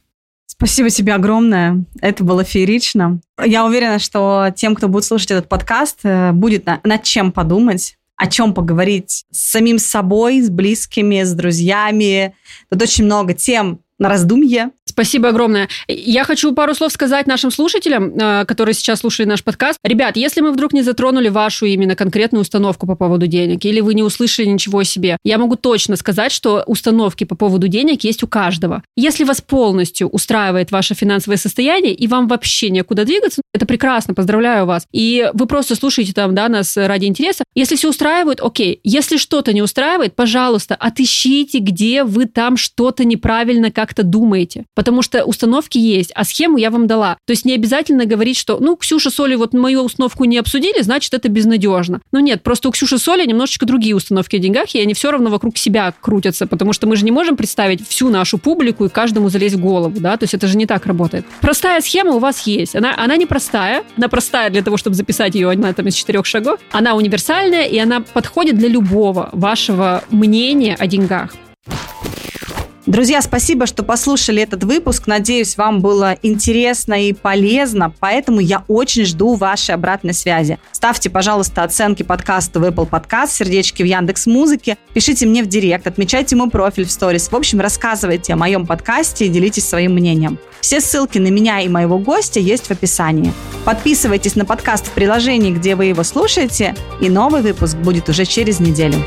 Спасибо тебе огромное. Это было феерично. Я уверена, что тем, кто будет слушать этот подкаст, э, будет над чем подумать, о чем поговорить с самим собой, с близкими, с друзьями. Тут очень много тем на раздумье. Спасибо огромное. Я хочу пару слов сказать нашим слушателям, э, которые сейчас слушали наш подкаст. Ребят, если мы вдруг не затронули вашу именно конкретную установку по поводу денег, или вы не услышали ничего о себе, я могу точно сказать, что установки по поводу денег есть у каждого. Если вас полностью устраивает ваше финансовое состояние, и вам вообще некуда двигаться, это прекрасно, поздравляю вас. И вы просто слушаете там, да, нас ради интереса. Если все устраивает, окей. Если что-то не устраивает, пожалуйста, отыщите, где вы там что-то неправильно как-то думаете. Потому что установки есть, а схему я вам дала. То есть не обязательно говорить, что, ну, Ксюша Соли вот мою установку не обсудили, значит, это безнадежно. Ну нет, просто у Ксюши Соли немножечко другие установки о деньгах, и они все равно вокруг себя крутятся, потому что мы же не можем представить всю нашу публику и каждому залезть в голову, да, то есть это же не так работает. Простая схема у вас есть. Она, она не простая, она простая для того, чтобы записать ее, одна там из четырех шагов. Она универсальная, и она подходит для любого вашего мнения о деньгах. Друзья, спасибо, что послушали этот выпуск. Надеюсь, вам было интересно и полезно, поэтому я очень жду вашей обратной связи. Ставьте, пожалуйста, оценки подкаста в Apple Podcast, сердечки в Яндекс Музыке, пишите мне в директ, отмечайте мой профиль в сторис. В общем, рассказывайте о моем подкасте и делитесь своим мнением. Все ссылки на меня и моего гостя есть в описании. Подписывайтесь на подкаст в приложении, где вы его слушаете, и новый выпуск будет уже через неделю.